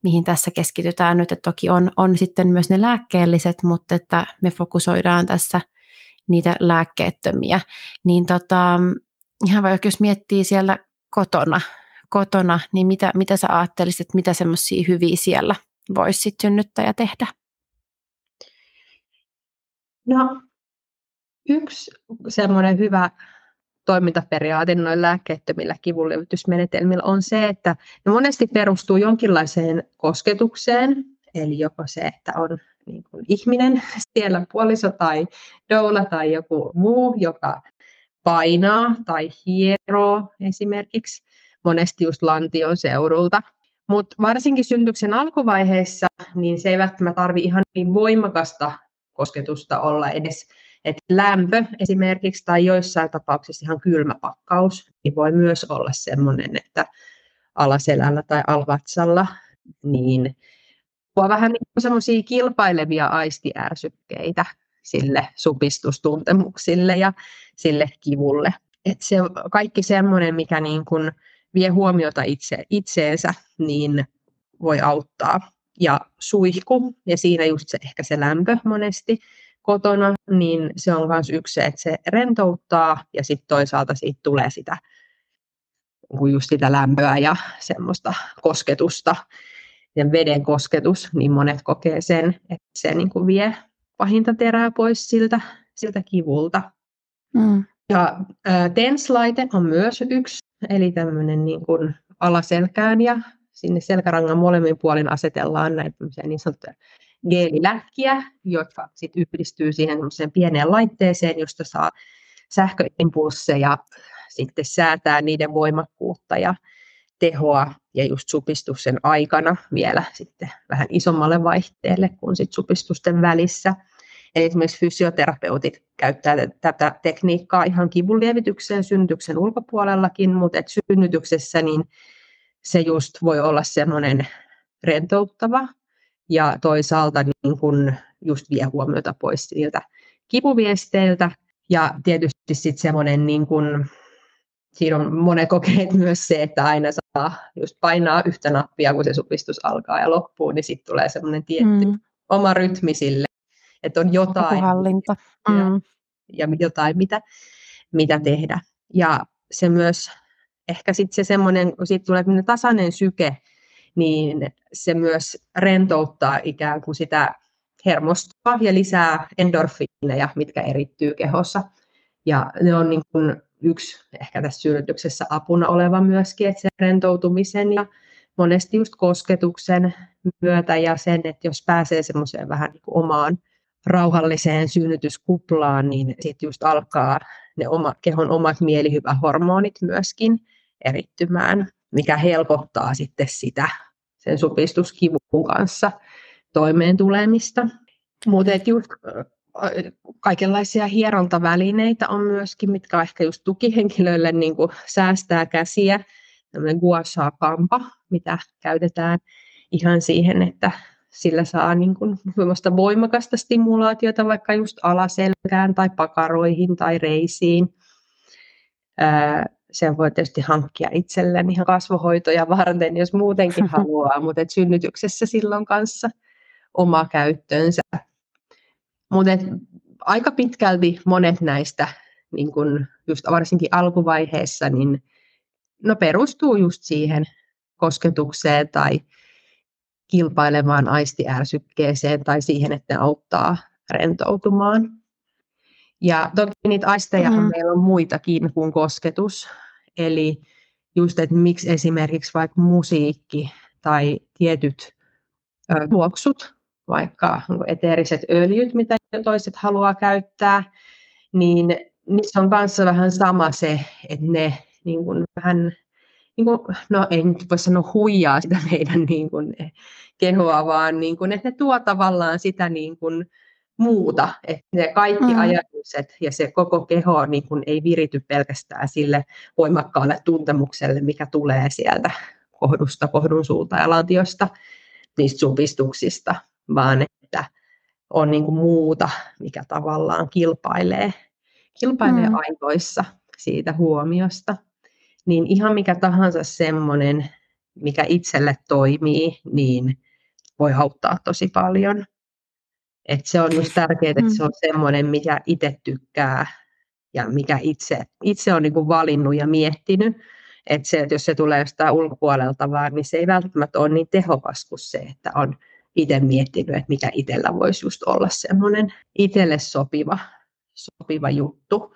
mihin tässä keskitytään nyt. Että toki on, on sitten myös ne lääkkeelliset, mutta että me fokusoidaan tässä niitä lääkkeettömiä. Niin tota, ihan vaikka jos miettii siellä kotona, kotona niin mitä, mitä sä ajattelisit, että mitä semmoisia hyviä siellä voisi sitten synnyttäjä tehdä? No, yksi semmoinen hyvä toimintaperiaate noilla lääkkeettömillä kivunlievitysmenetelmillä on se, että ne monesti perustuu jonkinlaiseen kosketukseen, eli joko se, että on niin kuin ihminen, siellä puoliso tai doula tai joku muu, joka painaa tai hieroo esimerkiksi, monesti just lantion seudulta. Mutta varsinkin synnytyksen alkuvaiheessa, niin se ei välttämättä tarvitse ihan niin voimakasta kosketusta olla edes. Et lämpö esimerkiksi tai joissain tapauksissa ihan kylmä pakkaus niin voi myös olla sellainen, että alaselällä tai alvatsalla niin tuo vähän niin semmoisia kilpailevia aistiärsykkeitä sille supistustuntemuksille ja sille kivulle. Et se kaikki semmoinen, mikä niin kuin vie huomiota itse, itseensä, niin voi auttaa. Ja suihku, ja siinä just se, ehkä se lämpö monesti kotona, niin se on myös yksi se, että se rentouttaa, ja sitten toisaalta siitä tulee sitä, just sitä lämpöä ja semmoista kosketusta, ja veden kosketus, niin monet kokee sen, että se niin kuin vie pahinta terää pois siltä, siltä kivulta. Mm. Ja ää, TENS-laite on myös yksi, eli tämmöinen niin kuin alaselkään ja sinne selkärangan molemmin puolin asetellaan näitä niin sanottuja geeliläkkiä, jotka sitten yhdistyy siihen pieneen laitteeseen, josta saa sähköimpulsseja sitten säätää niiden voimakkuutta ja tehoa ja just supistuksen aikana vielä sitten vähän isommalle vaihteelle kuin sit supistusten välissä. Eli esimerkiksi fysioterapeutit käyttää tätä tekniikkaa ihan kivunlievitykseen synnytyksen ulkopuolellakin, mutta et synnytyksessä niin se just voi olla semmoinen rentouttava ja toisaalta niin kun just vie huomiota pois niiltä kipuviesteiltä. Ja tietysti sitten semmoinen niin kun siinä on monet kokeet myös se, että aina saa just painaa yhtä nappia, kun se supistus alkaa ja loppuu, niin sitten tulee semmoinen tietty mm. oma rytmi sille, että on jotain, hallinta. Mm. Ja, ja jotain, mitä, mitä tehdä. Ja se myös, ehkä sitten se semmoinen, kun siitä tulee tasainen syke, niin se myös rentouttaa ikään kuin sitä hermostoa ja lisää endorfiineja, mitkä erittyy kehossa. Ja ne on niin kuin yksi ehkä tässä synnytyksessä apuna oleva myöskin, että sen rentoutumisen ja monesti just kosketuksen myötä ja sen, että jos pääsee semmoiseen vähän niin kuin omaan rauhalliseen synnytyskuplaan, niin sitten just alkaa ne oma, kehon omat mielihyvähormonit myöskin erittymään, mikä helpottaa sitten sitä sen supistuskivun kanssa toimeen tulemista. Mutta just kaikenlaisia hierontavälineitä on myöskin, mitkä ehkä just tukihenkilöille niin kuin säästää käsiä. Tämmöinen gua kampa, mitä käytetään ihan siihen, että sillä saa niin kuin voimakasta stimulaatiota vaikka just alaselkään tai pakaroihin tai reisiin. Sen voi tietysti hankkia itselleen ihan kasvohoitoja varten, jos muutenkin haluaa, mutta et synnytyksessä silloin kanssa oma käyttönsä. Mutta aika pitkälti monet näistä, niin kun just varsinkin alkuvaiheessa, niin no perustuu just siihen kosketukseen tai kilpailevaan aistiärsykkeeseen tai siihen, että ne auttaa rentoutumaan. Ja toki niitä aisteja mm. meillä on muitakin kuin kosketus. Eli just, että miksi esimerkiksi vaikka musiikki tai tietyt tuoksut vaikka eteeriset öljyt, mitä toiset haluaa käyttää, niin niissä on kanssa vähän sama se, että ne niin kuin vähän, niin kuin, no en nyt voi sanoa huijaa sitä meidän niin kuin, kehoa, vaan niin kuin, että ne tuo tavallaan sitä niin kuin, muuta, että ne kaikki mm. ajatukset ja se koko keho niin kuin, ei virity pelkästään sille voimakkaalle tuntemukselle, mikä tulee sieltä kohdusta, kohdun suulta ja lantiosta, niistä supistuksista, vaan että on niin kuin muuta, mikä tavallaan kilpailee, kilpailee mm. aivoissa siitä huomiosta. Niin ihan mikä tahansa semmoinen, mikä itselle toimii, niin voi auttaa tosi paljon. Et se on just tärkeää, että mm. se on semmoinen, mikä itse tykkää ja mikä itse, itse on niin kuin valinnut ja miettinyt. Että se, että jos se tulee jostain ulkopuolelta vaan, niin se ei välttämättä ole niin tehokas kuin se, että on itse miettinyt, että mikä itsellä voisi just olla semmoinen itselle sopiva, sopiva juttu.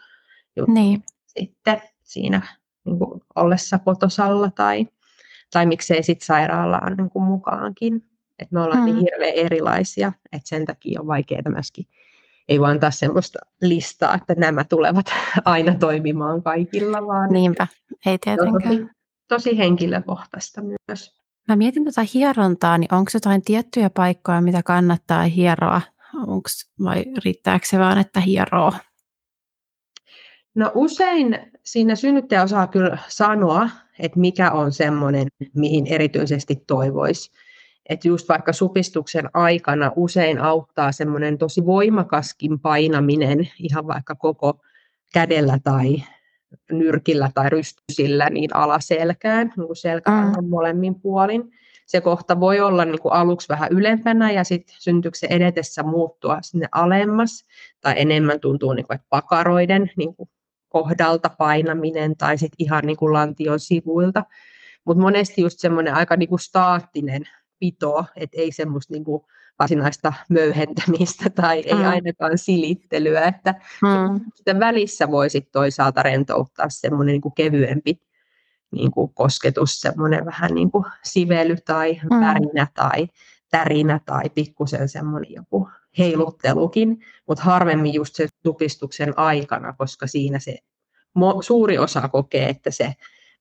juttu. Niin. sitten siinä niin kuin ollessa kotosalla tai, tai miksei sitten sairaalaan niin kuin mukaankin. Et me ollaan niin mm. niin hirveän erilaisia, että sen takia on vaikeaa myöskin ei vaan antaa semmoista listaa, että nämä tulevat aina toimimaan kaikilla, vaan Niinpä, ei tietenkään. Tosi, tosi henkilökohtaista myös. Mä mietin tätä hierontaa, niin onko jotain tiettyjä paikkoja, mitä kannattaa hieroa? Onks, vai riittääkö se vaan, että hieroo? No usein siinä synnyttäjä osaa kyllä sanoa, että mikä on semmoinen, mihin erityisesti toivoisi. Että just vaikka supistuksen aikana usein auttaa semmoinen tosi voimakaskin painaminen ihan vaikka koko kädellä tai nyrkillä tai rystysillä niin alaselkään, niin kuin selkään mm. molemmin puolin. Se kohta voi olla niin kuin aluksi vähän ylempänä ja sitten syntyksen edetessä muuttua sinne alemmas tai enemmän tuntuu niin kuin, että pakaroiden niin kuin kohdalta painaminen tai sitten ihan niin kuin lantion sivuilta. Mutta monesti just semmoinen aika niin kuin staattinen pito, että ei semmoista niin kuin varsinaista möyhentämistä tai ei mm. ainakaan silittelyä, että mm. sitten välissä voisi toisaalta rentouttaa semmoinen niin kuin kevyempi niin kuin kosketus, semmoinen vähän niin kuin sively tai mm. värinä tai tärinä tai pikkusen semmoinen joku heiluttelukin, mutta harvemmin just sen supistuksen aikana, koska siinä se suuri osa kokee, että se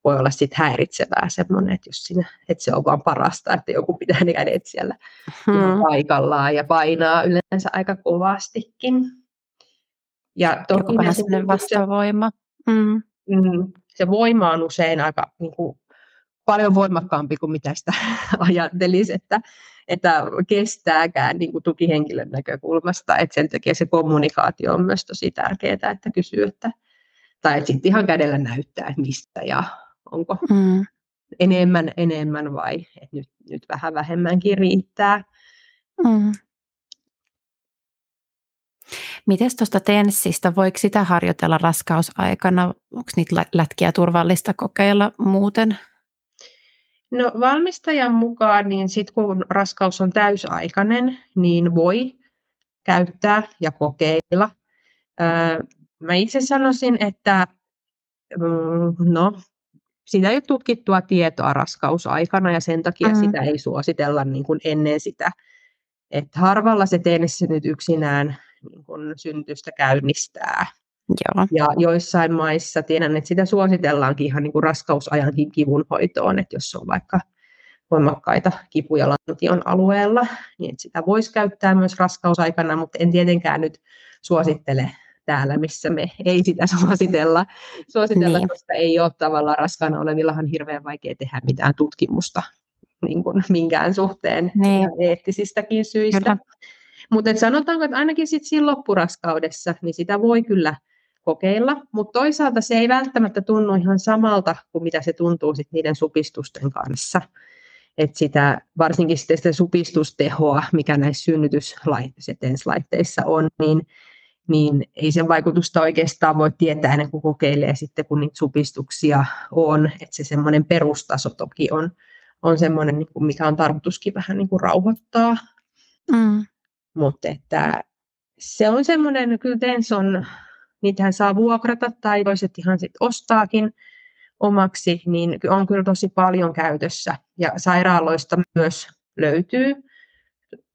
voi olla sit häiritsevää semmoinen, että, jos siinä, että se on vaan parasta, että joku pitää ne kädet siellä hmm. paikallaan ja painaa yleensä aika kovastikin. Ja toki vähän semmoinen vastavoima. Mm. Mm, se voima on usein aika niin kuin, paljon voimakkaampi kuin mitä sitä ajattelisi, että, että kestääkään niin kuin tukihenkilön näkökulmasta. Että sen takia se kommunikaatio on myös tosi tärkeää, että kysyy, että, tai sitten ihan kädellä näyttää, että mistä ja onko mm. enemmän enemmän vai että nyt, nyt vähän vähemmänkin riittää. Mm. Miten tuosta tenssistä, voiko sitä harjoitella raskausaikana? Onko niitä lätkiä turvallista kokeilla muuten? No valmistajan mukaan, niin sit kun raskaus on täysaikainen, niin voi käyttää ja kokeilla. Mä itse sanoisin, että mm, no, sitä ei ole tutkittua tietoa raskausaikana ja sen takia mm. sitä ei suositella niin kuin ennen sitä. Että harvalla se tennissi nyt yksinään niin kuin syntystä käynnistää. Joo. Ja joissain maissa tiedän, että sitä suositellaankin ihan niin kuin raskausajankin kivunhoitoon, että jos on vaikka voimakkaita kipuja lantion alueella, niin sitä voisi käyttää myös raskausaikana, mutta en tietenkään nyt suosittele täällä, missä me ei sitä suositella, suositella niin. koska ei ole tavallaan raskaana olevillahan hirveän vaikea tehdä mitään tutkimusta niin kuin minkään suhteen niin. eettisistäkin syistä. Mutta sanotaanko, että ainakin sit siinä loppuraskaudessa, niin sitä voi kyllä kokeilla, mutta toisaalta se ei välttämättä tunnu ihan samalta kuin mitä se tuntuu sit niiden supistusten kanssa. Et sitä, varsinkin sitä supistustehoa, mikä näissä synnytyslaitteissa on, niin niin ei sen vaikutusta oikeastaan voi tietää ennen kuin kokeilee sitten, kun niitä supistuksia on. Että se semmoinen perustaso toki on, on semmoinen, niin kuin mikä on tarkoituskin vähän niin kuin rauhoittaa. Mm. Mutta että se on semmoinen, kyllä Tenson, niitähän saa vuokrata tai toiset ihan sitten ostaakin omaksi, niin on kyllä tosi paljon käytössä. Ja sairaaloista myös löytyy.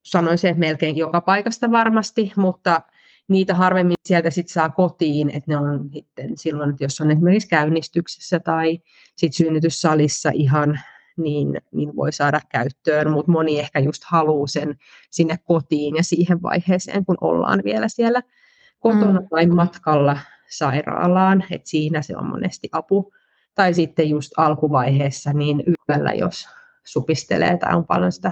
Sanoisin, että melkein joka paikasta varmasti, mutta niitä harvemmin sieltä sit saa kotiin, että ne on sitten silloin, että jos on esimerkiksi käynnistyksessä tai sit synnytyssalissa ihan, niin, niin voi saada käyttöön, mutta moni ehkä just haluaa sen sinne kotiin ja siihen vaiheeseen, kun ollaan vielä siellä kotona mm. tai matkalla sairaalaan, että siinä se on monesti apu. Tai sitten just alkuvaiheessa niin yöllä, jos supistelee tai on paljon sitä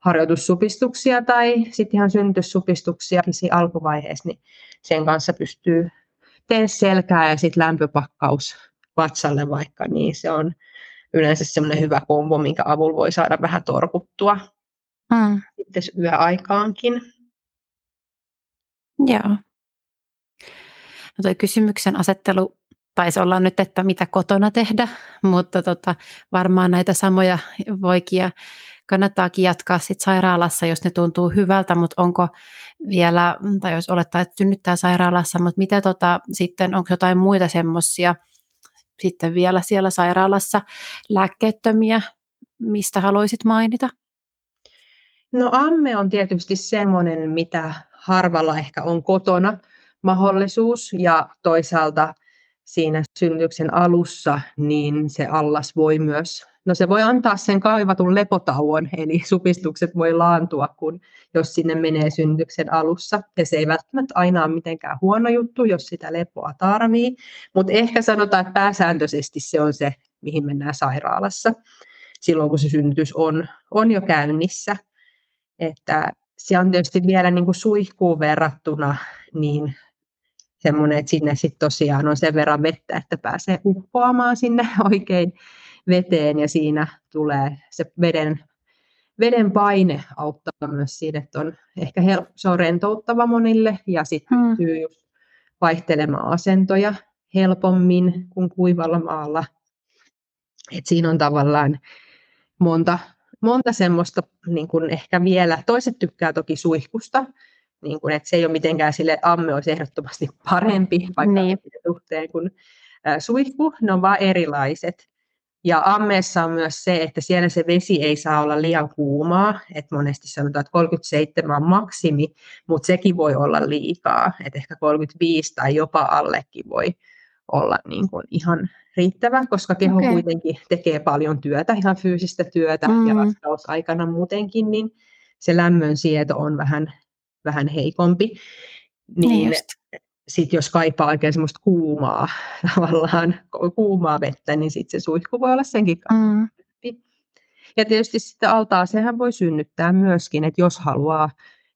harjoitussupistuksia tai sitten ihan synnytyssupistuksia alkuvaiheessa, niin sen kanssa pystyy tee selkää ja sitten lämpöpakkaus vatsalle vaikka, niin se on yleensä semmoinen hyvä kombo, minkä avulla voi saada vähän torkuttua mm. sitten yöaikaankin. Joo. No toi kysymyksen asettelu taisi olla nyt, että mitä kotona tehdä, mutta tota, varmaan näitä samoja voikia kannattaakin jatkaa sit sairaalassa, jos ne tuntuu hyvältä, mutta onko vielä, tai jos olettaa, että synnyttää sairaalassa, mutta mitä tota, sitten, onko jotain muita semmoisia sitten vielä siellä sairaalassa lääkkeettömiä, mistä haluaisit mainita? No amme on tietysti semmoinen, mitä harvalla ehkä on kotona mahdollisuus ja toisaalta siinä synnytyksen alussa, niin se allas voi myös, no se voi antaa sen kaivatun lepotauon, eli supistukset voi laantua, kun, jos sinne menee synnytyksen alussa. Ja se ei välttämättä aina ole mitenkään huono juttu, jos sitä lepoa tarvii, mutta ehkä sanotaan, että pääsääntöisesti se on se, mihin mennään sairaalassa silloin, kun se synnytys on, on jo käynnissä. Että se on tietysti vielä niin kuin suihkuun verrattuna niin semmoinen, että sinne sitten tosiaan on sen verran vettä, että pääsee uppoamaan sinne oikein veteen ja siinä tulee se veden, veden paine auttaa myös siinä, että on ehkä hel- se on rentouttava monille ja sitten hmm. pystyy just vaihtelemaan asentoja helpommin kuin kuivalla maalla. Et siinä on tavallaan monta, monta semmoista niin kuin ehkä vielä, toiset tykkää toki suihkusta, niin kuin, että se ei ole mitenkään sille, että amme olisi ehdottomasti parempi vaikka niin. suhteen kuin suihku, ne on vaan erilaiset. Ja ammeessa on myös se, että siellä se vesi ei saa olla liian kuumaa, että monesti sanotaan, että 37 on maksimi, mutta sekin voi olla liikaa, että ehkä 35 tai jopa allekin voi olla niin kuin ihan riittävä, koska keho okay. kuitenkin tekee paljon työtä, ihan fyysistä työtä mm. ja raskausaikana muutenkin, niin se lämmön sieto on vähän vähän heikompi, niin, niin sitten jos kaipaa oikein semmoista kuumaa, tavallaan kuumaa vettä, niin sitten se suihku voi olla senkin mm. Ja tietysti sitten altaa sehän voi synnyttää myöskin, että jos haluaa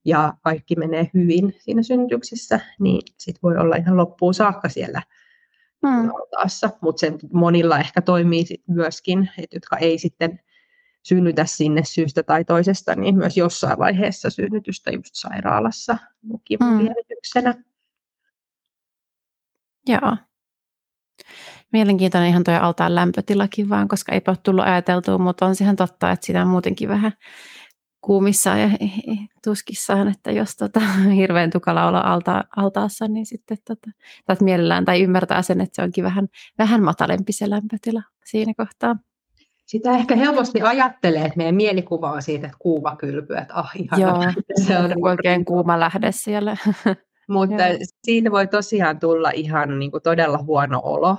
ja kaikki menee hyvin siinä synnytyksessä, niin sitten voi olla ihan loppuun saakka siellä mm. altaassa. Mutta sen monilla ehkä toimii sit myöskin, että jotka ei sitten synnytä sinne syystä tai toisesta, niin myös jossain vaiheessa synnytystä just sairaalassa kivunlievityksenä. Mm. Joo. Mielenkiintoinen ihan tuo altaan lämpötilakin vaan, koska ei ole tullut ajateltua, mutta on siihen totta, että sitä on muutenkin vähän kuumissaan ja tuskissaan, että jos tota, hirveän tukala olla alta, altaassa, niin sitten tota, tai mielellään tai ymmärtää sen, että se onkin vähän, vähän matalempi se lämpötila siinä kohtaa sitä ehkä helposti ajattelee, että meidän mielikuva on siitä, että kuuma kylpy, että ah ihan Joo, se on oikein kuuma lähde siellä. Mutta siinä voi tosiaan tulla ihan niin kuin todella huono olo,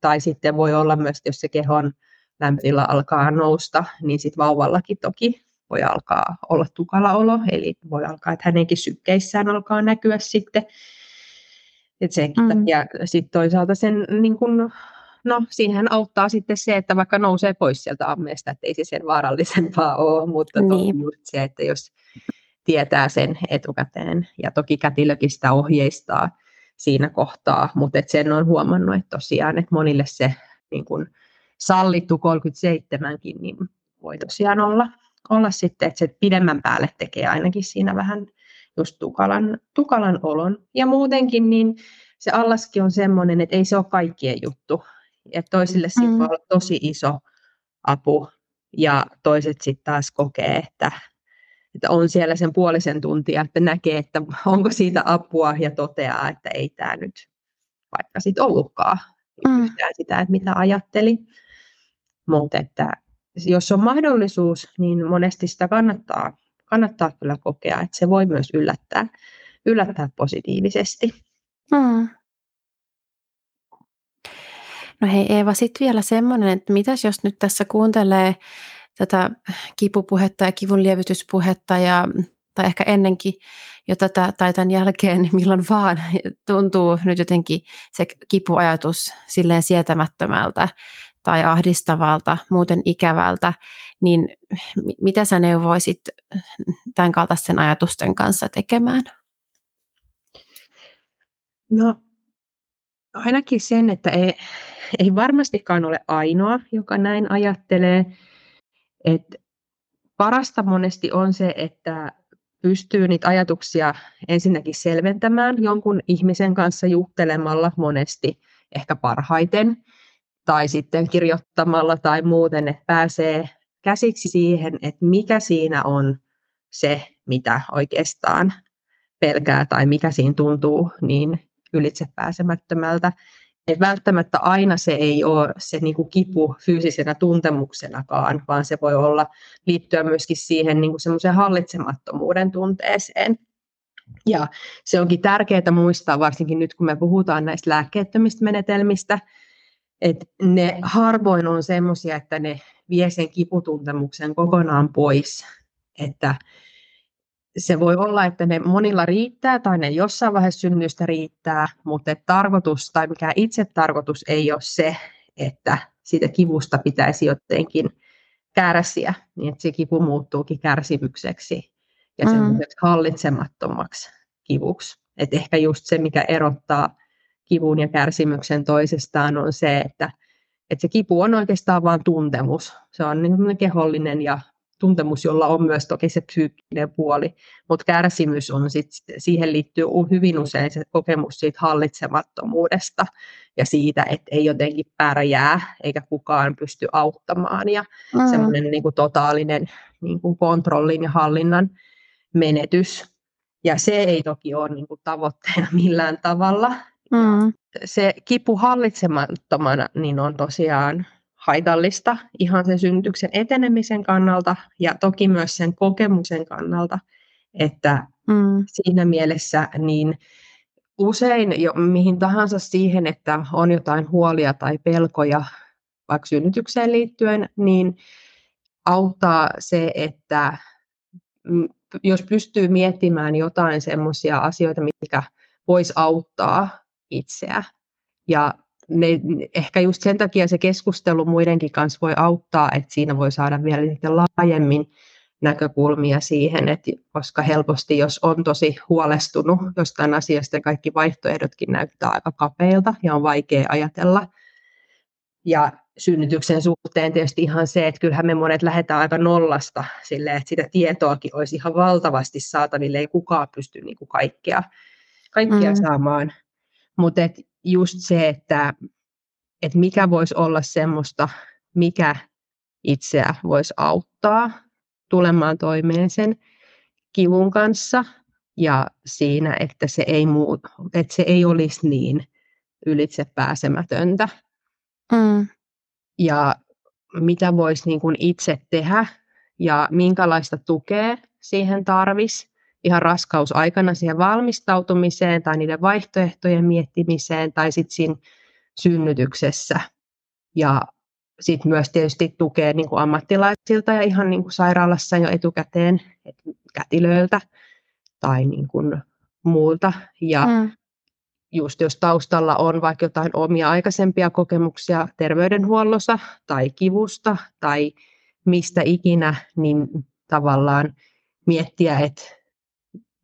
tai sitten voi olla myös, jos se kehon lämpötila alkaa nousta, niin sitten vauvallakin toki voi alkaa olla tukala olo, eli voi alkaa, että hänenkin sykkeissään alkaa näkyä sitten. Et sen mm. takia sitten toisaalta sen niin kun, no siihen auttaa sitten se, että vaikka nousee pois sieltä ammeesta, että ei se sen vaarallisempaa ole, mutta niin. se, että jos tietää sen etukäteen, ja toki kätilökin sitä ohjeistaa siinä kohtaa, mutta et sen on huomannut, että tosiaan, että monille se niin kun sallittu 37kin, niin voi tosiaan olla, olla sitten, että se pidemmän päälle tekee ainakin siinä vähän just tukalan, tukalan olon. Ja muutenkin niin se allaskin on semmoinen, että ei se ole kaikkien juttu. Et toisille mm. voi olla tosi iso apu ja toiset sitten taas kokee, että, että on siellä sen puolisen tuntia, että näkee, että onko siitä apua ja toteaa, että ei tämä nyt vaikka sitten ollutkaan mm. yhtään sitä, että mitä ajatteli. Mutta että jos on mahdollisuus, niin monesti sitä kannattaa, kannattaa kyllä kokea, että se voi myös yllättää, yllättää positiivisesti. Mm. No hei Eeva, sitten vielä semmoinen, että mitäs jos nyt tässä kuuntelee tätä kipupuhetta ja kivun lievityspuhetta ja, tai ehkä ennenkin jo tätä tai tämän jälkeen, niin milloin vaan tuntuu nyt jotenkin se kipuajatus silleen sietämättömältä tai ahdistavalta, muuten ikävältä, niin mitä sä neuvoisit tämän kaltaisten ajatusten kanssa tekemään? No ainakin sen, että ei, ei varmastikaan ole ainoa, joka näin ajattelee. Et parasta monesti on se, että pystyy niitä ajatuksia ensinnäkin selventämään jonkun ihmisen kanssa juttelemalla monesti ehkä parhaiten, tai sitten kirjoittamalla tai muuten, että pääsee käsiksi siihen, että mikä siinä on se, mitä oikeastaan pelkää tai mikä siinä tuntuu niin ylitsepääsemättömältä. Et välttämättä aina se ei ole se niin kuin kipu fyysisenä tuntemuksenakaan, vaan se voi olla liittyä myöskin siihen niin kuin hallitsemattomuuden tunteeseen. Ja se onkin tärkeää muistaa, varsinkin nyt kun me puhutaan näistä lääkkeettömistä menetelmistä, että ne harvoin on semmoisia, että ne vie sen kiputuntemuksen kokonaan pois. Että se voi olla, että ne monilla riittää tai ne jossain vaiheessa synnystä riittää, mutta tarkoitus tai mikä itse tarkoitus ei ole se, että siitä kivusta pitäisi jotenkin kärsiä, niin että se kipu muuttuukin kärsimykseksi ja mm. semmoiseksi hallitsemattomaksi kivuksi. Et ehkä just se, mikä erottaa kivun ja kärsimyksen toisestaan, on se, että, että se kipu on oikeastaan vain tuntemus. Se on niin kehollinen ja tuntemus, jolla on myös toki se psyykkinen puoli, mutta kärsimys on sit, siihen liittyy hyvin usein se kokemus siitä hallitsemattomuudesta ja siitä, että ei jotenkin pärjää eikä kukaan pysty auttamaan ja mm. semmoinen niin kuin totaalinen niin kuin kontrollin ja hallinnan menetys. Ja se ei toki ole niin kuin tavoitteena millään tavalla. Mm. Se kipu hallitsemattomana niin on tosiaan haitallista ihan sen synnytyksen etenemisen kannalta ja toki myös sen kokemuksen kannalta, että mm. siinä mielessä niin usein jo mihin tahansa siihen, että on jotain huolia tai pelkoja vaikka synnytykseen liittyen, niin auttaa se, että jos pystyy miettimään jotain semmoisia asioita, mitkä voisi auttaa itseä ja ne, ehkä just sen takia se keskustelu muidenkin kanssa voi auttaa, että siinä voi saada vielä laajemmin näkökulmia siihen, että koska helposti jos on tosi huolestunut jostain asiasta kaikki vaihtoehdotkin näyttää aika kapeilta ja on vaikea ajatella. Ja synnytyksen suhteen tietysti ihan se, että kyllähän me monet lähdetään aika nollasta sille, että sitä tietoakin olisi ihan valtavasti saataville, ei kukaan pysty niin kuin kaikkea, kaikkea mm. saamaan. Mutta just se, että, että mikä voisi olla semmoista, mikä itseä voisi auttaa tulemaan toimeen sen kivun kanssa ja siinä, että se ei, muu, että se ei olisi niin ylitse pääsemätöntä. Mm. Ja mitä voisi niin kuin itse tehdä ja minkälaista tukea siihen tarvisi ihan raskausaikana siihen valmistautumiseen tai niiden vaihtoehtojen miettimiseen tai sitten siinä synnytyksessä. Ja sitten myös tietysti tukee niin kuin ammattilaisilta ja ihan niin kuin sairaalassa jo etukäteen, että kätilöiltä tai niin kuin muulta. Ja mm. just jos taustalla on vaikka jotain omia aikaisempia kokemuksia terveydenhuollossa tai kivusta tai mistä ikinä, niin tavallaan miettiä, että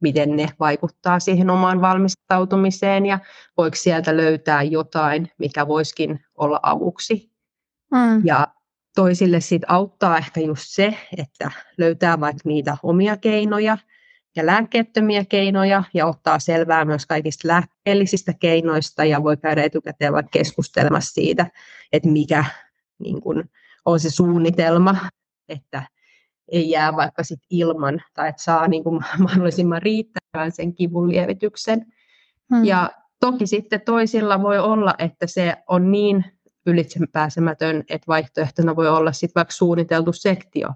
miten ne vaikuttaa siihen omaan valmistautumiseen ja voiko sieltä löytää jotain, mikä voisikin olla avuksi. Mm. Ja toisille sitten auttaa ehkä just se, että löytää vaikka niitä omia keinoja ja lääkkeettömiä keinoja ja ottaa selvää myös kaikista lääkkeellisistä keinoista ja voi käydä etukäteen vaikka keskustelemassa siitä, että mikä niin kun, on se suunnitelma, että ei jää vaikka sit ilman tai että saa niin kuin mahdollisimman riittävän sen kivun lievityksen. Hmm. Ja toki sitten toisilla voi olla, että se on niin ylitsepääsemätön, että vaihtoehtona voi olla sitten vaikka suunniteltu sektio,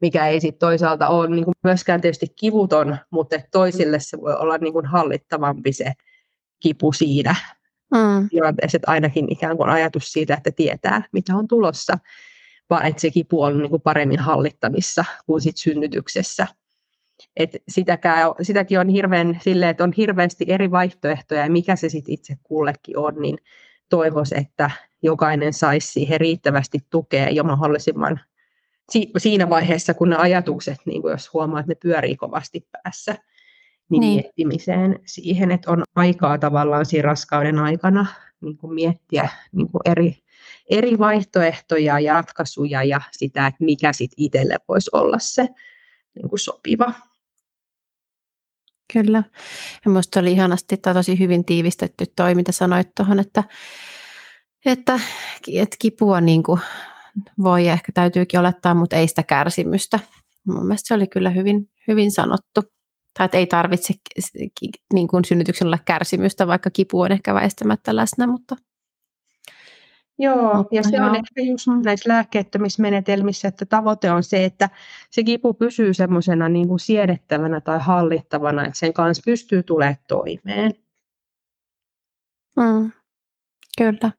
mikä ei sitten toisaalta ole niin kuin myöskään tietysti kivuton, mutta toisille se voi olla niin kuin hallittavampi se kipu siinä mm. tilanteessa, että ainakin ikään kuin ajatus siitä, että tietää, mitä on tulossa vaan että se kipu on niin kuin paremmin hallittavissa kuin sit synnytyksessä. Et sitäkään, sitäkin on hirveän silleen, että on hirveästi eri vaihtoehtoja ja mikä se sitten itse kullekin on, niin toivoisi, että jokainen saisi siihen riittävästi tukea jo mahdollisimman siinä vaiheessa, kun ne ajatukset, niin kuin jos huomaa, että ne pyörii kovasti päässä, niin, niin. miettimiseen siihen, että on aikaa tavallaan siinä raskauden aikana niin kuin miettiä niin kuin eri eri vaihtoehtoja ja ratkaisuja ja sitä, että mikä sitten itselle voisi olla se niin kuin sopiva. Kyllä. Ja minusta oli ihanasti tai tosi hyvin tiivistetty toi, mitä sanoit tuohon, että, että, että kipua niin kuin voi ehkä täytyykin olettaa, mutta ei sitä kärsimystä. Mun mielestä se oli kyllä hyvin, hyvin sanottu. Tai että ei tarvitse niin kuin synnytyksen olla kärsimystä, vaikka kipu on ehkä väistämättä läsnä, mutta Joo, ja se joo. on ehkä just näissä lääkkeettömissä että tavoite on se, että se kipu pysyy semmoisena niin kuin siedettävänä tai hallittavana, että sen kanssa pystyy tulemaan toimeen. Mm, kyllä.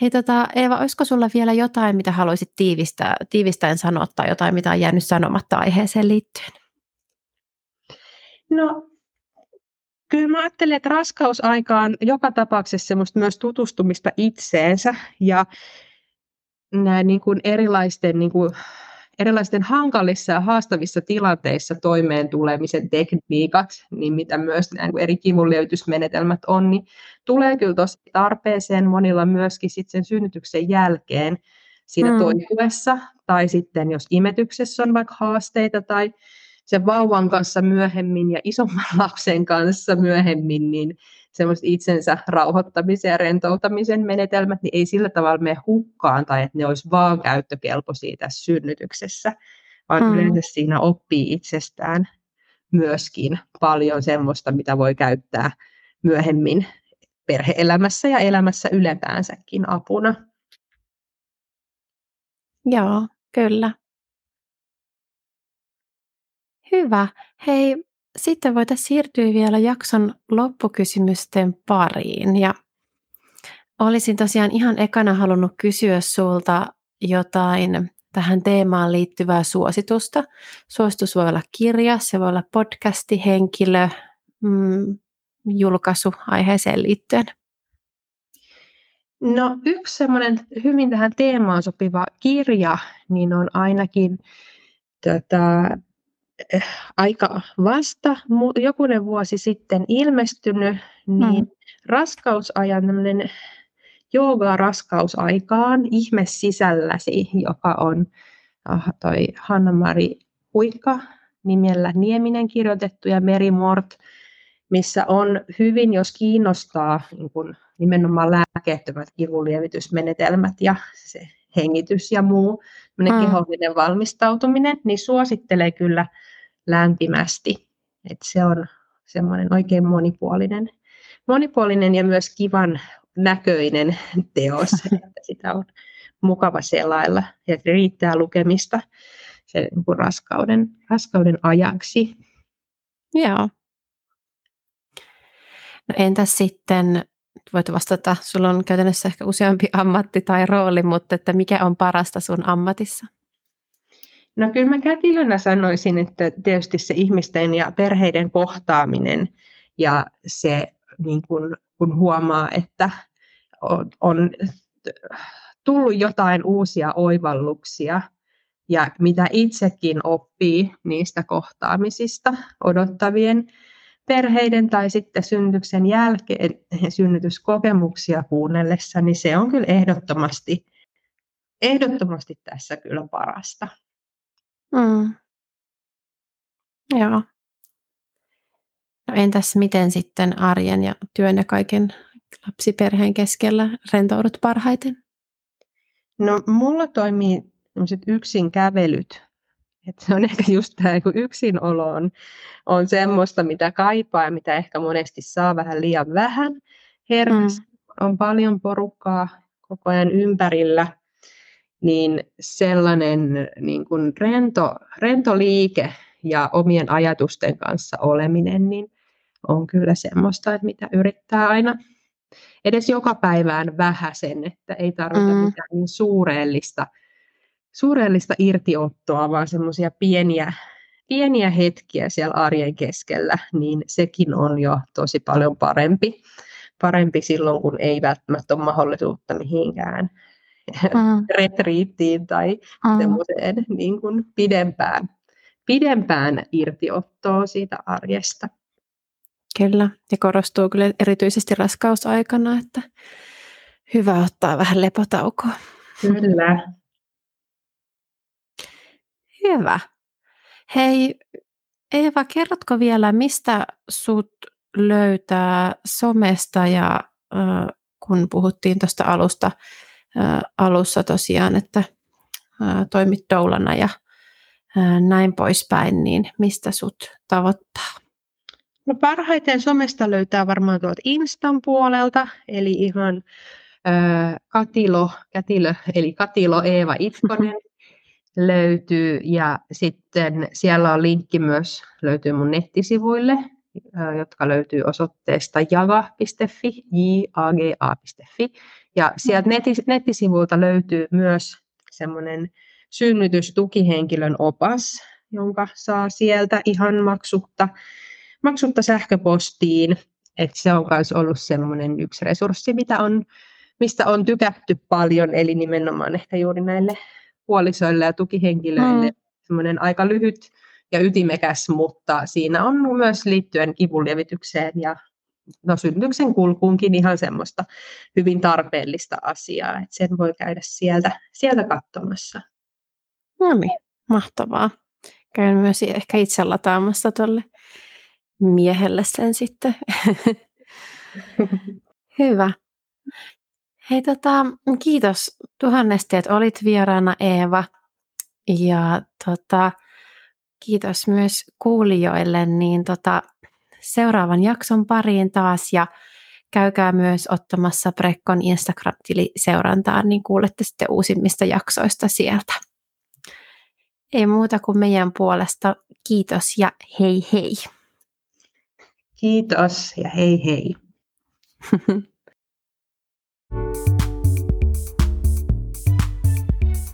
Hei tota, Eeva, olisiko sulla vielä jotain, mitä haluaisit tiivistää, tiivistäen sanoa tai jotain, mitä on jäänyt sanomatta aiheeseen liittyen? No Kyllä mä ajattelen, että raskausaika on joka tapauksessa semmoista myös tutustumista itseensä ja nämä niin kuin erilaisten, niin kuin, erilaisten hankalissa ja haastavissa tilanteissa toimeen tulemisen tekniikat, niin mitä myös nämä niin eri kivunlievitysmenetelmät on, niin tulee kyllä tosi tarpeeseen monilla myöskin sit sen synnytyksen jälkeen siinä mm. toipuessa, tai sitten jos imetyksessä on vaikka haasteita tai sen vauvan kanssa myöhemmin ja isomman lapsen kanssa myöhemmin, niin semmoiset itsensä rauhoittamisen ja rentoutamisen menetelmät, niin ei sillä tavalla mene hukkaan tai että ne olisi vaan käyttökelpoisia tässä synnytyksessä, vaan mm. yleensä siinä oppii itsestään myöskin paljon semmoista, mitä voi käyttää myöhemmin perheelämässä ja elämässä ylepäänsäkin apuna. Joo, kyllä. Hyvä. Hei, sitten voitaisiin siirtyä vielä jakson loppukysymysten pariin. Ja olisin tosiaan ihan ekana halunnut kysyä sulta jotain tähän teemaan liittyvää suositusta. Suositus voi olla kirja, se voi olla podcasti, henkilö, mm, julkaisu aiheeseen liittyen. No yksi semmoinen hyvin tähän teemaan sopiva kirja, niin on ainakin Eh, aika vasta, jokunen vuosi sitten ilmestynyt, niin mm. raskausajan jooga raskausaikaan, ihme sisälläsi, joka on ah, toi Hanna-Mari Huikka nimellä Nieminen kirjoitettu ja Meri Mort, missä on hyvin, jos kiinnostaa niin kun nimenomaan lääkeettömät kivunlievitysmenetelmät ja se hengitys ja muu mm. kehollinen valmistautuminen, niin suosittelee kyllä lämpimästi. Et se on semmoinen oikein monipuolinen, monipuolinen ja myös kivan näköinen teos, että sitä on mukava selailla ja riittää lukemista sen niin raskauden, raskauden ajaksi. Joo. No entäs sitten voit vastata, sulla on käytännössä ehkä useampi ammatti tai rooli, mutta että mikä on parasta sun ammatissa? No kyllä mä kätilönä sanoisin, että tietysti se ihmisten ja perheiden kohtaaminen ja se, niin kun, kun huomaa, että on, on tullut jotain uusia oivalluksia ja mitä itsekin oppii niistä kohtaamisista odottavien perheiden tai sitten synnytyksen jälkeen synnytyskokemuksia kuunnellessa, niin se on kyllä ehdottomasti, ehdottomasti tässä kyllä parasta. Mm. Joo. No entäs miten sitten arjen ja työn ja kaiken lapsiperheen keskellä rentoudut parhaiten? No mulla toimii yksin kävelyt et se on ehkä just tämä kun yksinolo on, on semmoista, mitä kaipaa ja mitä ehkä monesti saa vähän liian vähän. Herkäs mm. on paljon porukkaa koko ajan ympärillä, niin sellainen niin kuin rento, rento liike ja omien ajatusten kanssa oleminen, niin on kyllä semmoista, että mitä yrittää aina edes joka päivään vähäsen, että ei tarvita mm. mitään niin suureellista suurellista irtiottoa, vaan semmoisia pieniä, pieniä hetkiä siellä arjen keskellä, niin sekin on jo tosi paljon parempi. Parempi silloin, kun ei välttämättä ole mahdollisuutta mihinkään mm. retriittiin tai mm. semmoiseen niin kuin pidempään, pidempään irtiottoa siitä arjesta. Kyllä, ja korostuu kyllä erityisesti raskausaikana, että hyvä ottaa vähän lepotaukoa. Kyllä, Hyvä. Hei Eeva, kerrotko vielä, mistä sut löytää somesta ja kun puhuttiin tuosta alusta alussa tosiaan, että toimit doulana ja näin poispäin, niin mistä sut tavoittaa? No parhaiten somesta löytää varmaan tuolta Instan puolelta, eli ihan äh, Katilo, Kätilö, eli Katilo Eeva Itkonen löytyy, ja sitten siellä on linkki myös, löytyy mun nettisivuille, jotka löytyy osoitteesta jaga.fi, jaga.fi, ja sieltä nettisivuilta löytyy myös semmoinen synnytystukihenkilön opas, jonka saa sieltä ihan maksutta, maksutta sähköpostiin. Et se on myös ollut semmoinen yksi resurssi, mitä on, mistä on tykätty paljon, eli nimenomaan ehkä juuri näille puolisoille ja tukihenkilöille mm. semmoinen aika lyhyt ja ytimekäs, mutta siinä on myös liittyen kivunlievitykseen ja no, synnytyksen kulkuunkin ihan semmoista hyvin tarpeellista asiaa, että sen voi käydä sieltä, sieltä katsomassa. No niin, mahtavaa. Käyn myös ehkä itse lataamassa tuolle miehelle sen sitten. Hyvä. Hei tota, kiitos tuhannesti, että olit vieraana Eeva. Ja tota, kiitos myös kuulijoille, niin tota, seuraavan jakson pariin taas ja käykää myös ottamassa Prekkon Instagram-tili seurantaan, niin kuulette sitten uusimmista jaksoista sieltä. Ei muuta kuin meidän puolesta kiitos ja hei hei. Kiitos ja hei hei.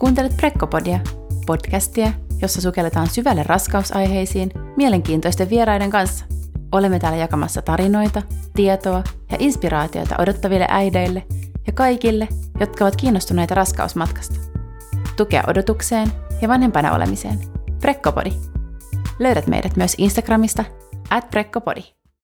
Kuuntelet Prekkopodia, podcastia, jossa sukelletaan syvälle raskausaiheisiin mielenkiintoisten vieraiden kanssa. Olemme täällä jakamassa tarinoita, tietoa ja inspiraatioita odottaville äideille ja kaikille, jotka ovat kiinnostuneita raskausmatkasta. Tukea odotukseen ja vanhempana olemiseen. Prekkopodi. Löydät meidät myös Instagramista at Prekkopodi.